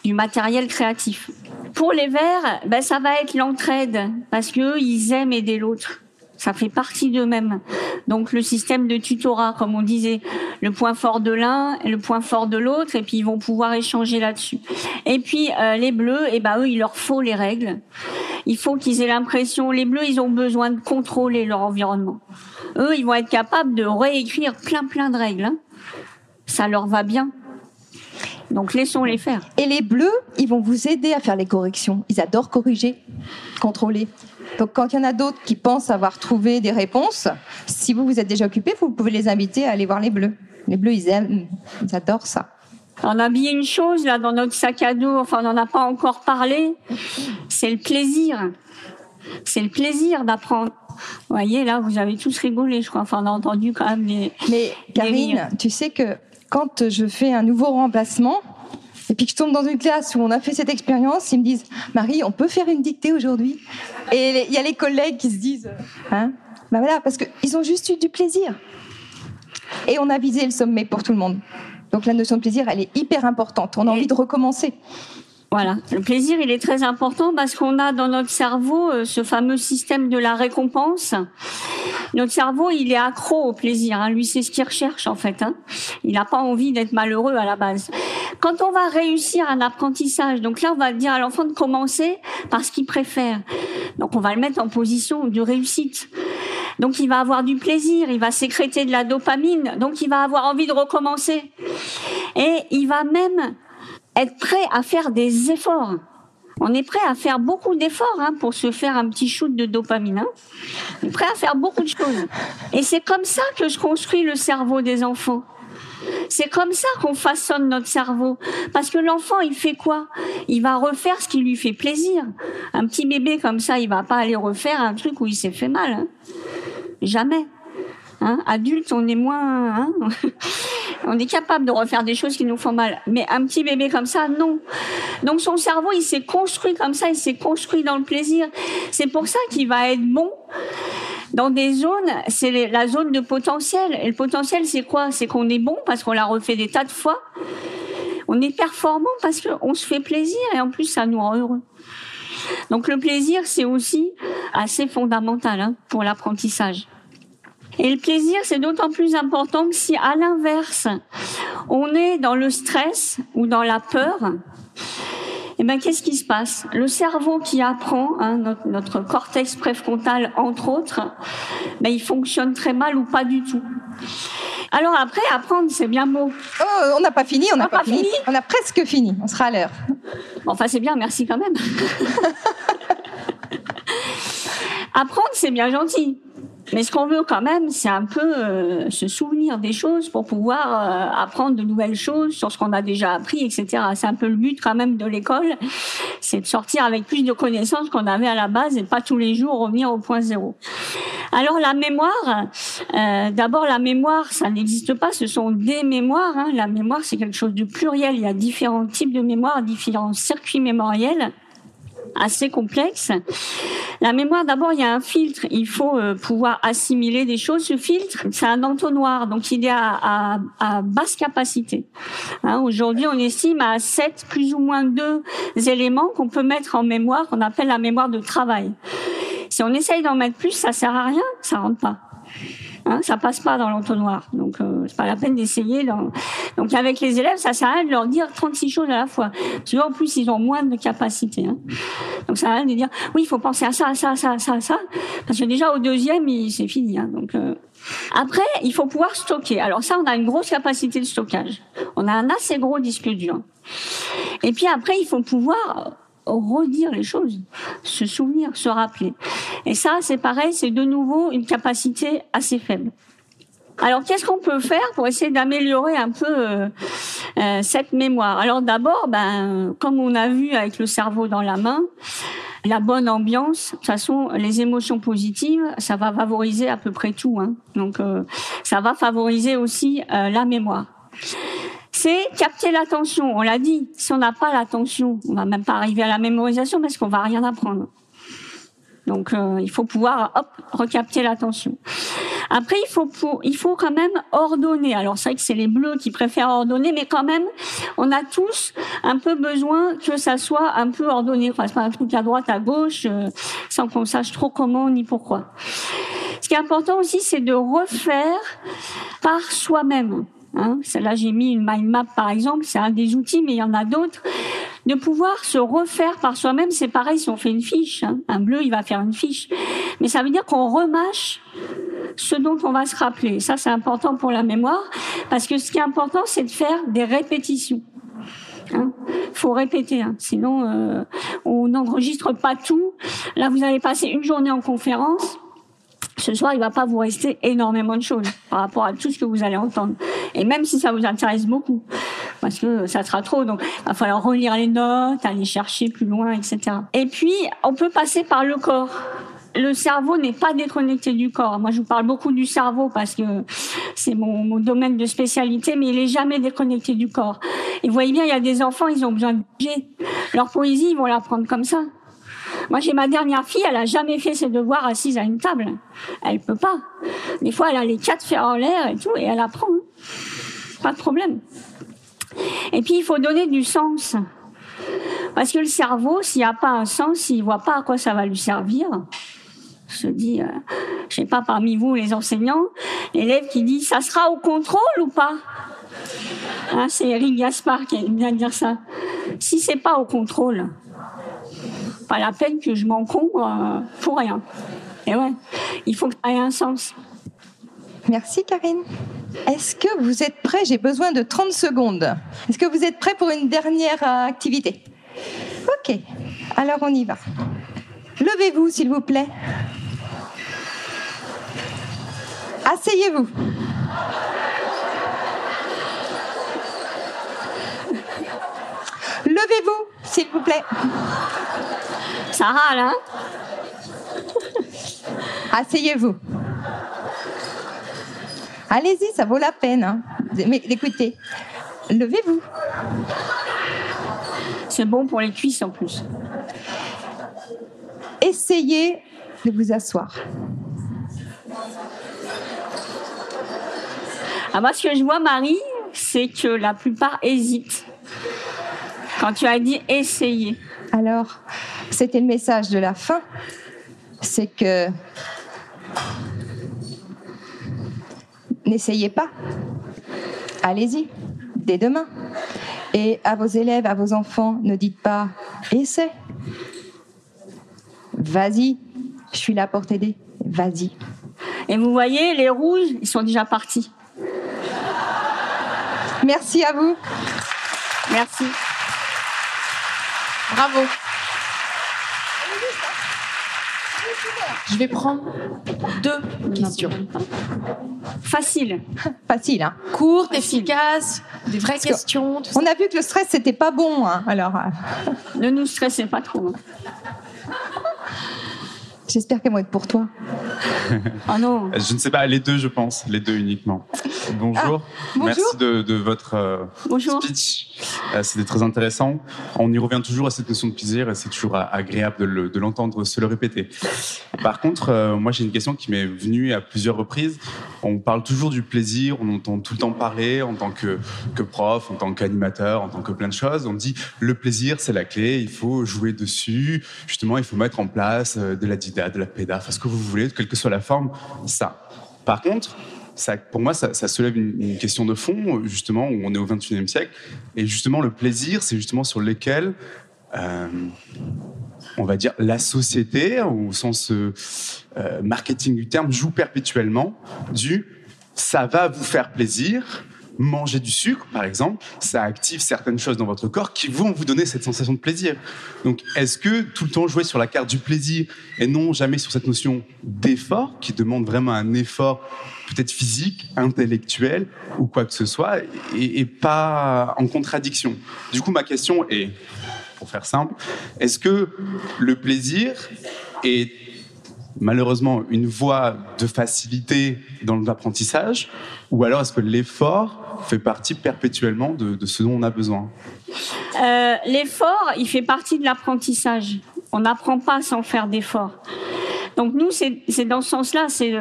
du matériel créatif. Pour les verts, ben ça va être l'entraide parce que ils aiment aider l'autre. Ça fait partie d'eux-mêmes. Donc le système de tutorat, comme on disait, le point fort de l'un, le point fort de l'autre, et puis ils vont pouvoir échanger là-dessus. Et puis euh, les bleus, et eh ben eux, il leur faut les règles. Il faut qu'ils aient l'impression, les bleus, ils ont besoin de contrôler leur environnement. Eux, ils vont être capables de réécrire plein plein de règles. Hein. Ça leur va bien. Donc laissons-les faire. Et les bleus, ils vont vous aider à faire les corrections. Ils adorent corriger, contrôler. Donc quand il y en a d'autres qui pensent avoir trouvé des réponses, si vous vous êtes déjà occupé, vous pouvez les inviter à aller voir les bleus. Les bleus, ils aiment, ils adorent ça. On a bien une chose là dans notre sac à dos, enfin on n'en a pas encore parlé, c'est le plaisir. C'est le plaisir d'apprendre. Vous voyez, là, vous avez tous rigolé, je crois. Enfin, on a entendu quand même les. Mais Karine, tu sais que quand je fais un nouveau remplacement, et puis que je tombe dans une classe où on a fait cette expérience, ils me disent Marie, on peut faire une dictée aujourd'hui? Et il y a les collègues qui se disent Hein? Ben voilà, parce qu'ils ont juste eu du plaisir. Et on a visé le sommet pour tout le monde. Donc la notion de plaisir, elle est hyper importante. On a envie de recommencer. Voilà, le plaisir, il est très important parce qu'on a dans notre cerveau euh, ce fameux système de la récompense. Notre cerveau, il est accro au plaisir. Hein. Lui, c'est ce qu'il recherche en fait. Hein. Il n'a pas envie d'être malheureux à la base. Quand on va réussir un apprentissage, donc là, on va dire à l'enfant de commencer par ce qu'il préfère. Donc on va le mettre en position de réussite. Donc il va avoir du plaisir, il va sécréter de la dopamine, donc il va avoir envie de recommencer. Et il va même être prêt à faire des efforts. On est prêt à faire beaucoup d'efforts hein, pour se faire un petit shoot de dopamine. Hein. On est prêt à faire beaucoup de choses. Et c'est comme ça que je construis le cerveau des enfants. C'est comme ça qu'on façonne notre cerveau. Parce que l'enfant, il fait quoi? Il va refaire ce qui lui fait plaisir. Un petit bébé comme ça, il va pas aller refaire un truc où il s'est fait mal. Hein. Jamais. Hein Adulte, on est moins. Hein on est capable de refaire des choses qui nous font mal. Mais un petit bébé comme ça, non. Donc son cerveau, il s'est construit comme ça, il s'est construit dans le plaisir. C'est pour ça qu'il va être bon dans des zones, c'est la zone de potentiel. Et le potentiel, c'est quoi? C'est qu'on est bon parce qu'on l'a refait des tas de fois. On est performant parce qu'on se fait plaisir et en plus, ça nous rend heureux. Donc le plaisir, c'est aussi assez fondamental hein, pour l'apprentissage. Et le plaisir, c'est d'autant plus important que si à l'inverse, on est dans le stress ou dans la peur, eh ben, qu'est-ce qui se passe? Le cerveau qui apprend, hein, notre, notre, cortex préfrontal entre autres, ben, il fonctionne très mal ou pas du tout. Alors après, apprendre, c'est bien beau. Oh, on n'a pas fini, on n'a pas, fini. On a presque fini, on sera à l'heure. enfin, c'est bien, merci quand même. apprendre, c'est bien gentil. Mais ce qu'on veut quand même, c'est un peu euh, se souvenir des choses pour pouvoir euh, apprendre de nouvelles choses sur ce qu'on a déjà appris, etc. C'est un peu le but quand même de l'école, c'est de sortir avec plus de connaissances qu'on avait à la base et pas tous les jours revenir au point zéro. Alors la mémoire, euh, d'abord la mémoire, ça n'existe pas, ce sont des mémoires. Hein. La mémoire, c'est quelque chose de pluriel. Il y a différents types de mémoire, différents circuits mémoriels assez complexe. La mémoire, d'abord, il y a un filtre. Il faut euh, pouvoir assimiler des choses. Ce filtre, c'est un entonnoir, donc il est à, à, basse capacité. Hein, Aujourd'hui, on estime à 7, plus ou moins deux éléments qu'on peut mettre en mémoire, qu'on appelle la mémoire de travail. Si on essaye d'en mettre plus, ça sert à rien, ça rentre pas. Hein, ça passe pas dans l'entonnoir. Donc euh, c'est pas la peine d'essayer. Donc avec les élèves, ça sert à rien de leur dire 36 choses à la fois. Tu vois, en plus ils ont moins de capacité. Hein. Donc ça sert à rien de dire oui, il faut penser à ça, à ça, à ça, à ça, à ça, parce que déjà au deuxième, c'est fini. Hein. Donc euh, Après, il faut pouvoir stocker. Alors ça, on a une grosse capacité de stockage. On a un assez gros disque dur. Et puis après, il faut pouvoir redire les choses, se souvenir, se rappeler. Et ça, c'est pareil, c'est de nouveau une capacité assez faible. Alors, qu'est-ce qu'on peut faire pour essayer d'améliorer un peu euh, euh, cette mémoire? Alors d'abord, ben, comme on a vu avec le cerveau dans la main, la bonne ambiance, de toute façon, les émotions positives, ça va favoriser à peu près tout. Hein. Donc, euh, ça va favoriser aussi la mémoire. C'est capter l'attention. On l'a dit. Si on n'a pas l'attention, on va même pas arriver à la mémorisation parce qu'on va rien apprendre. Donc, il faut pouvoir, hop, recapter l'attention. Après, il faut, il faut quand même ordonner. Alors, c'est vrai que c'est les bleus qui préfèrent ordonner, mais quand même, on a tous un peu besoin que ça soit un peu ordonné. Enfin, c'est pas un truc à droite, à gauche, euh, sans qu'on sache trop comment ni pourquoi. Ce qui est important aussi, c'est de refaire par soi-même. Hein. Là, j'ai mis une mind map, par exemple. C'est un des outils, mais il y en a d'autres de pouvoir se refaire par soi-même, c'est pareil si on fait une fiche. Hein. Un bleu, il va faire une fiche. Mais ça veut dire qu'on remâche ce dont on va se rappeler. Ça, c'est important pour la mémoire, parce que ce qui est important, c'est de faire des répétitions. Hein faut répéter, hein. sinon euh, on n'enregistre pas tout. Là, vous allez passer une journée en conférence. Ce soir, il va pas vous rester énormément de choses par rapport à tout ce que vous allez entendre. Et même si ça vous intéresse beaucoup, parce que ça sera trop, donc il va falloir relire les notes, aller chercher plus loin, etc. Et puis, on peut passer par le corps le cerveau n'est pas déconnecté du corps. Moi, je vous parle beaucoup du cerveau parce que c'est mon, domaine de spécialité, mais il est jamais déconnecté du corps. Et vous voyez bien, il y a des enfants, ils ont besoin de. Leur poésie, ils vont l'apprendre comme ça. Moi, j'ai ma dernière fille, elle a jamais fait ses devoirs assise à une table. Elle peut pas. Des fois, elle a les quatre fers en l'air et tout, et elle apprend. Pas de problème. Et puis, il faut donner du sens. Parce que le cerveau, s'il n'y a pas un sens, s'il voit pas à quoi ça va lui servir, je dis, euh, je sais pas parmi vous les enseignants, l'élève qui dit ça sera au contrôle ou pas? Hein, C'est Eric Gaspard qui vient de dire ça. Si c'est pas au contrôle, pas la peine que je m'encombre euh, pour rien. Et ouais, il faut que ça ait un sens. Merci Karine. Est-ce que vous êtes prêts? J'ai besoin de 30 secondes. Est-ce que vous êtes prêts pour une dernière euh, activité? Ok, alors on y va. Levez-vous s'il vous plaît. Asseyez-vous. Levez-vous, s'il vous plaît. Ça râle, hein Asseyez-vous. Allez-y, ça vaut la peine. Hein. Mais écoutez, levez-vous. C'est bon pour les cuisses en plus. Essayez de vous asseoir. Ah, moi, ce que je vois, Marie, c'est que la plupart hésitent. Quand tu as dit essayer. Alors, c'était le message de la fin. C'est que n'essayez pas. Allez-y, dès demain. Et à vos élèves, à vos enfants, ne dites pas essaie. Vas-y, je suis là pour t'aider. Vas-y. Et vous voyez, les rouges, ils sont déjà partis. Merci à vous. Merci. Bravo. Je vais prendre deux questions. Facile. Facile, hein. Courte, efficace, des vraies questions. On a vu que le stress, c'était pas bon, hein. alors. Euh. Ne nous stressez pas trop. J'espère qu'elles vont être pour toi. Oh non. Je ne sais pas, les deux, je pense, les deux uniquement. Bonjour. Ah, bonjour. Merci de, de votre euh, speech. Euh, C'était très intéressant. On y revient toujours à cette notion de plaisir et c'est toujours agréable de l'entendre se le répéter. Par contre, euh, moi j'ai une question qui m'est venue à plusieurs reprises. On parle toujours du plaisir, on entend tout le temps parler en tant que, que prof, en tant qu'animateur, en tant que plein de choses. On dit le plaisir c'est la clé, il faut jouer dessus. Justement, il faut mettre en place de la didactique de la péda, enfin ce que vous voulez, que soit la forme, ça. Par contre, ça, pour moi, ça, soulève une, question de fond, justement, où on est au 21e siècle. Et justement, le plaisir, c'est justement sur lesquels euh, on va dire, la société, au sens euh, marketing du terme, joue perpétuellement du ça va vous faire plaisir, manger du sucre, par exemple, ça active certaines choses dans votre corps qui vont vous donner cette sensation de plaisir. Donc, est-ce que tout le temps jouer sur la carte du plaisir et non jamais sur cette notion d'effort qui demande vraiment un effort peut-être physique, intellectuel ou quoi que ce soit, et, pas en contradiction? Du coup, ma question est, pour faire simple, est-ce que le plaisir est malheureusement une voie de facilité dans l'apprentissage, ou alors est-ce que l'effort fait partie perpétuellement de, ce dont on a besoin? Euh, L'effort, il fait partie de l'apprentissage. On n'apprend pas sans faire d'effort. Donc nous, c'est dans ce sens-là, c'est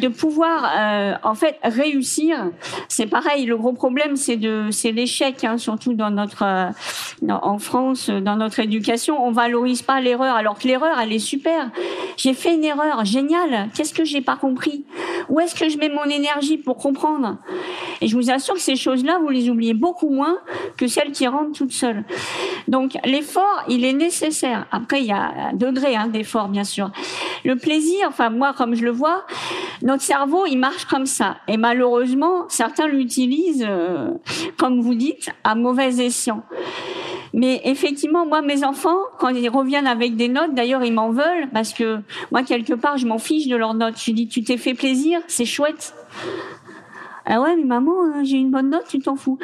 de, pouvoir euh, en fait réussir. C'est pareil. Le gros problème, c'est de c'est l'échec, hein, surtout dans notre euh, en France, dans notre éducation, on valorise pas l'erreur, alors que l'erreur, elle est super. J'ai fait une erreur, génial. Qu'est-ce que j'ai pas compris? Où est-ce que je mets mon énergie pour comprendre? Et je vous assure que ces choses-là, vous les oubliez beaucoup moins que celles qui rentrent toutes seules. Donc l'effort, il est nécessaire. Après, il y a un degré hein, d'effort, bien sûr. Le plaisir, enfin moi comme je le vois, notre cerveau il marche comme ça. Et malheureusement, certains l'utilisent, euh, comme vous dites, à mauvais escient. Mais effectivement, moi, mes enfants, quand ils reviennent avec des notes, d'ailleurs, ils m'en veulent parce que moi, quelque part, je m'en fiche de leurs notes. Je dis, tu t'es fait plaisir, c'est chouette. Ah ouais, mais maman, euh, j'ai une bonne note, tu t'en fous.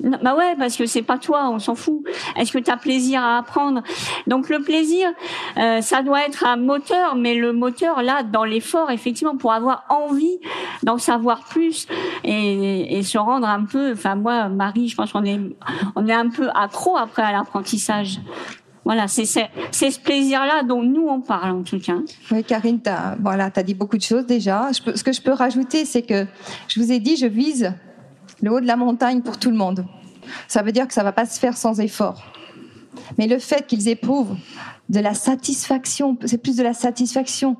bah ouais, parce que c'est pas toi, on s'en fout. Est-ce que tu as plaisir à apprendre? Donc le plaisir, euh, ça doit être un moteur, mais le moteur là, dans l'effort, effectivement, pour avoir envie d'en savoir plus et, et, se rendre un peu. Enfin moi, Marie, je pense qu'on est on est un peu accro après à l'apprentissage. Voilà, c'est ce plaisir-là dont nous on parle en tout cas. Oui, Karine, tu as, voilà, dit beaucoup de choses déjà. ce que je peux rajouter, c'est que je vous ai dit, je vise le haut de la montagne pour tout le monde. Ça veut dire que ça va pas se faire sans effort. Mais le fait qu'ils éprouvent de la satisfaction, c'est plus de la satisfaction,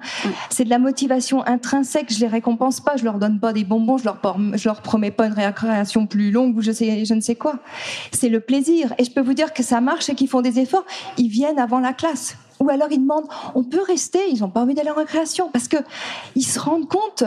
c'est de la motivation intrinsèque. Je les récompense pas, je leur donne pas des bonbons, je leur, je leur promets pas une récréation plus longue ou je sais, je ne sais quoi. C'est le plaisir. Et je peux vous dire que ça marche et qu'ils font des efforts. Ils viennent avant la classe. Ou alors ils demandent, on peut rester, ils n'ont pas envie d'aller en récréation parce que ils se rendent compte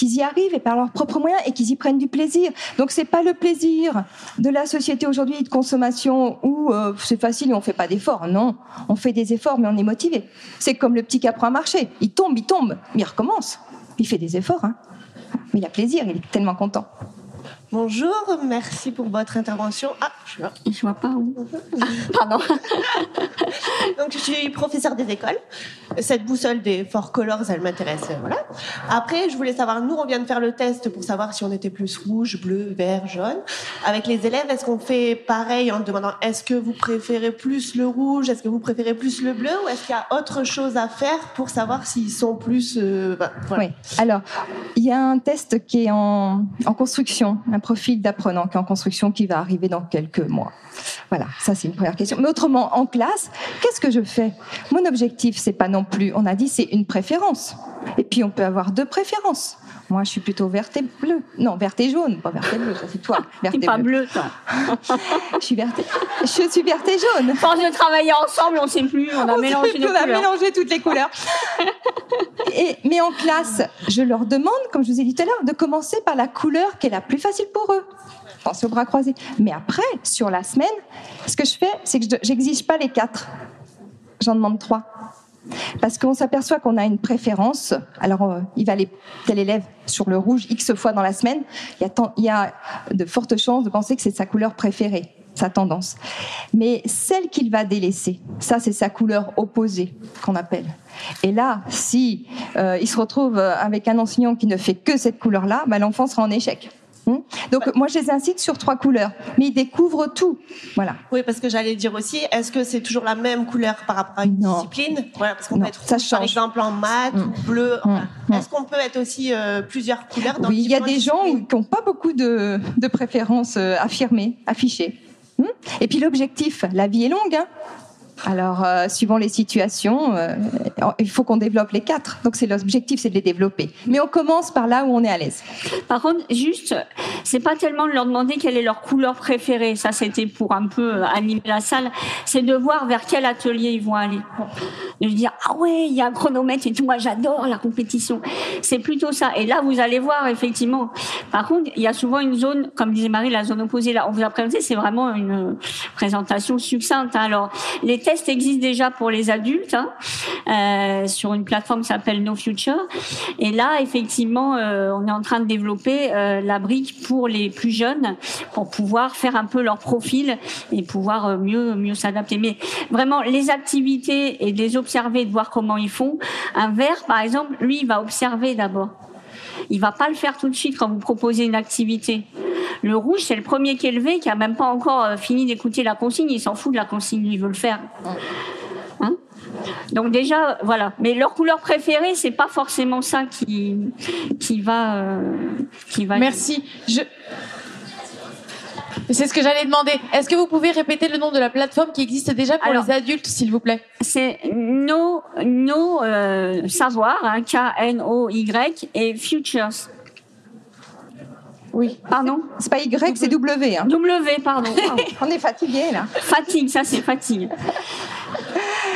qu'ils y arrivent et par leurs propres moyens et qu'ils y prennent du plaisir. Donc c'est pas le plaisir de la société aujourd'hui de consommation où euh, c'est facile et on fait pas d'efforts. Non, on fait des efforts mais on est motivé. C'est comme le petit qui à marcher. Il tombe, il tombe, mais il recommence. Il fait des efforts, hein. mais il a plaisir, il est tellement content. Bonjour, merci pour votre intervention. Ah, je vois. Je vois pas où. pardon. Donc, je suis professeur des écoles. Cette boussole des Four Colors, elle m'intéresse. Voilà. Après, je voulais savoir, nous, on vient de faire le test pour savoir si on était plus rouge, bleu, vert, jaune. Avec les élèves, est-ce qu'on fait pareil en demandant est-ce que vous préférez plus le rouge, est-ce que vous préférez plus le bleu, ou est-ce qu'il y a autre chose à faire pour savoir s'ils sont plus. Euh, bah, voilà. Oui. Alors, il y a un test qui est en, en construction, profil d'apprenant qui est en construction qui va arriver dans quelques mois. Voilà, ça c'est une première question. Mais autrement, en classe, qu'est-ce que je fais? Mon objectif, c'est pas non plus, on a dit, c'est une préférence. Et puis on peut avoir deux préférences. Moi, je suis plutôt verte et bleue. Non, verte et jaune, pas verte et bleue, ça c'est toi. Verte et pas bleu, toi. je suis verte. Et... Je suis verte et jaune. Force de travailler ensemble, on ne sait plus. On a mélangé On a mélangé toutes les couleurs. Et, mais en classe, je leur demande, comme je vous ai dit tout à l'heure, de commencer par la couleur qui est la plus facile pour eux. Pensez aux bras croisés. Mais après, sur la semaine, ce que je fais, c'est que je n'exige pas les quatre. J'en demande trois. Parce qu'on s'aperçoit qu'on a une préférence. Alors, euh, il va aller tel élève sur le rouge X fois dans la semaine. Il y il y a de fortes chances de penser que c'est sa couleur préférée, sa tendance. Mais celle qu'il va délaisser, ça, c'est sa couleur opposée qu'on appelle. Et là, si euh, il se retrouve avec un enseignant qui ne fait que cette couleur-là, bah, l'enfant sera en échec. Hmm? Donc moi je les incite sur trois couleurs, mais ils découvrent tout. Voilà. Oui, parce que j'allais dire aussi, est-ce que c'est toujours la même couleur par rapport à une discipline? Voilà, parce qu'on peut être rouge, par exemple en maths ou hmm. bleu. Hmm. Est-ce qu'on peut être aussi euh, plusieurs couleurs Oui, il y a des gens qui n'ont pas beaucoup de, de préférences euh, affirmées, affichées. Et puis l'objectif, la vie est longue. Hein Alors, euh, suivant les situations, euh, il faut qu'on développe les quatre. Donc, c'est l'objectif, c'est de les développer. Mais on commence par là où on est à l'aise. Par contre, juste, c'est pas tellement de leur demander quelle est leur couleur préférée. Ça, c'était pour un peu euh, animer la salle. C'est de voir vers quel atelier ils vont aller. De dire ah ouais, il y a un chronomètre et tout. Moi, j'adore la compétition. C'est plutôt ça. Et là, vous allez voir effectivement. Par contre, il y a souvent une zone, comme disait Marie, la zone opposée. Là, on vous a présenté, c'est vraiment une présentation succincte. Hein. Alors, les tests existent déjà pour les adultes hein, euh, sur une plateforme qui s'appelle No Future. Et là, effectivement, euh, on est en train de développer euh, la brique pour les plus jeunes pour pouvoir faire un peu leur profil et pouvoir mieux mieux s'adapter. Mais vraiment, les activités et les observer, de voir comment ils font. Un vert, par exemple, lui, il va observer d'abord. Il va pas le faire tout de suite quand vous proposez une activité. Le rouge, c'est le premier qui est levé, qui a même pas encore euh, fini d'écouter la consigne. Il s'en fout de la consigne, il veut le faire. Hein donc déjà, voilà. Mais leur couleur préférée, c'est pas forcément ça qui qui va euh, qui va. Merci. Je c'est ce que j'allais demander. Est-ce que vous pouvez répéter le nom de la plateforme qui existe déjà pour les adultes, s'il vous plaît? C'est No, no euh, Savoir, hein, K-N-O-Y, et Futures. Oui. Pardon C'est pas Y, c'est W. Hein. W, pardon. On est fatigué là. Fatigue, ça c'est fatigue.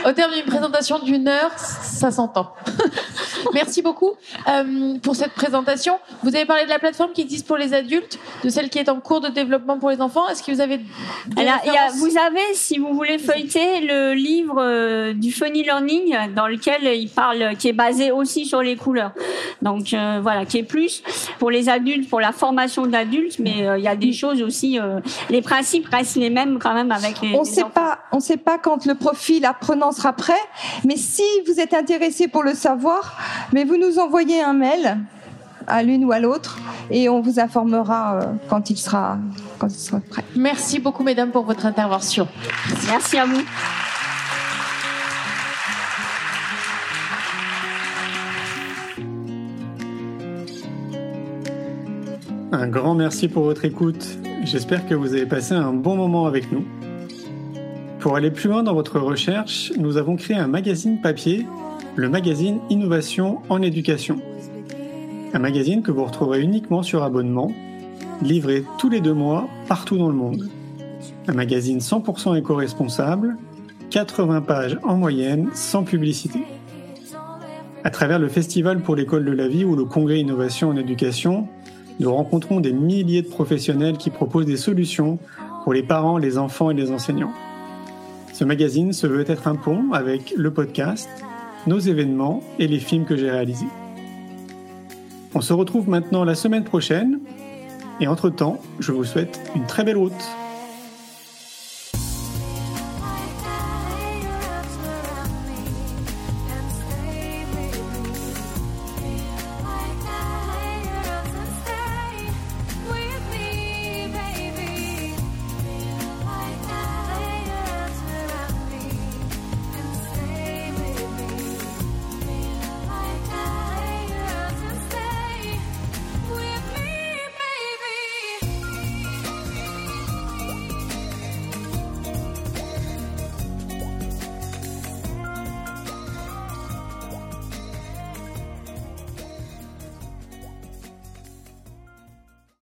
Au terme d'une présentation d'une heure, ça s'entend. Merci beaucoup euh, pour cette présentation. Vous avez parlé de la plateforme qui existe pour les adultes, de celle qui est en cours de développement pour les enfants. Est-ce que vous avez Alors, y a, Vous avez, si vous voulez feuilleter, le livre euh, du Funny Learning dans lequel il parle, qui est basé aussi sur les couleurs. Donc euh, voilà, qui est plus pour les adultes, pour la formation d'adultes, mais euh, il y a des choses aussi. les principes restent les mêmes quand même avec les. On sait pas, on sait pas quand le profil apprenant sera prêt, mais si vous êtes intéressé pour le savoir, mais vous nous envoyez un mail à l'une ou à l'autre et on vous informera euh, quand il sera quand il sera prêt. Merci beaucoup mesdames pour votre intervention. Merci à vous. Un grand merci pour votre écoute. J'espère que vous avez passé un bon moment avec nous. Pour aller plus loin dans votre recherche, nous avons créé un magazine papier, le magazine Innovation en éducation. Un magazine que vous retrouverez uniquement sur abonnement, livré tous les deux mois partout dans le monde. Un magazine 100% éco-responsable, 80 pages en moyenne, sans publicité. À travers le Festival pour l'école de la vie ou le Congrès Innovation en éducation, nous rencontrons des milliers de professionnels qui proposent des solutions pour les parents, les enfants et les enseignants. Ce magazine se veut être un pont avec le podcast, nos événements et les films que j'ai réalisés. On se retrouve maintenant la semaine prochaine et entre-temps, je vous souhaite une très belle route.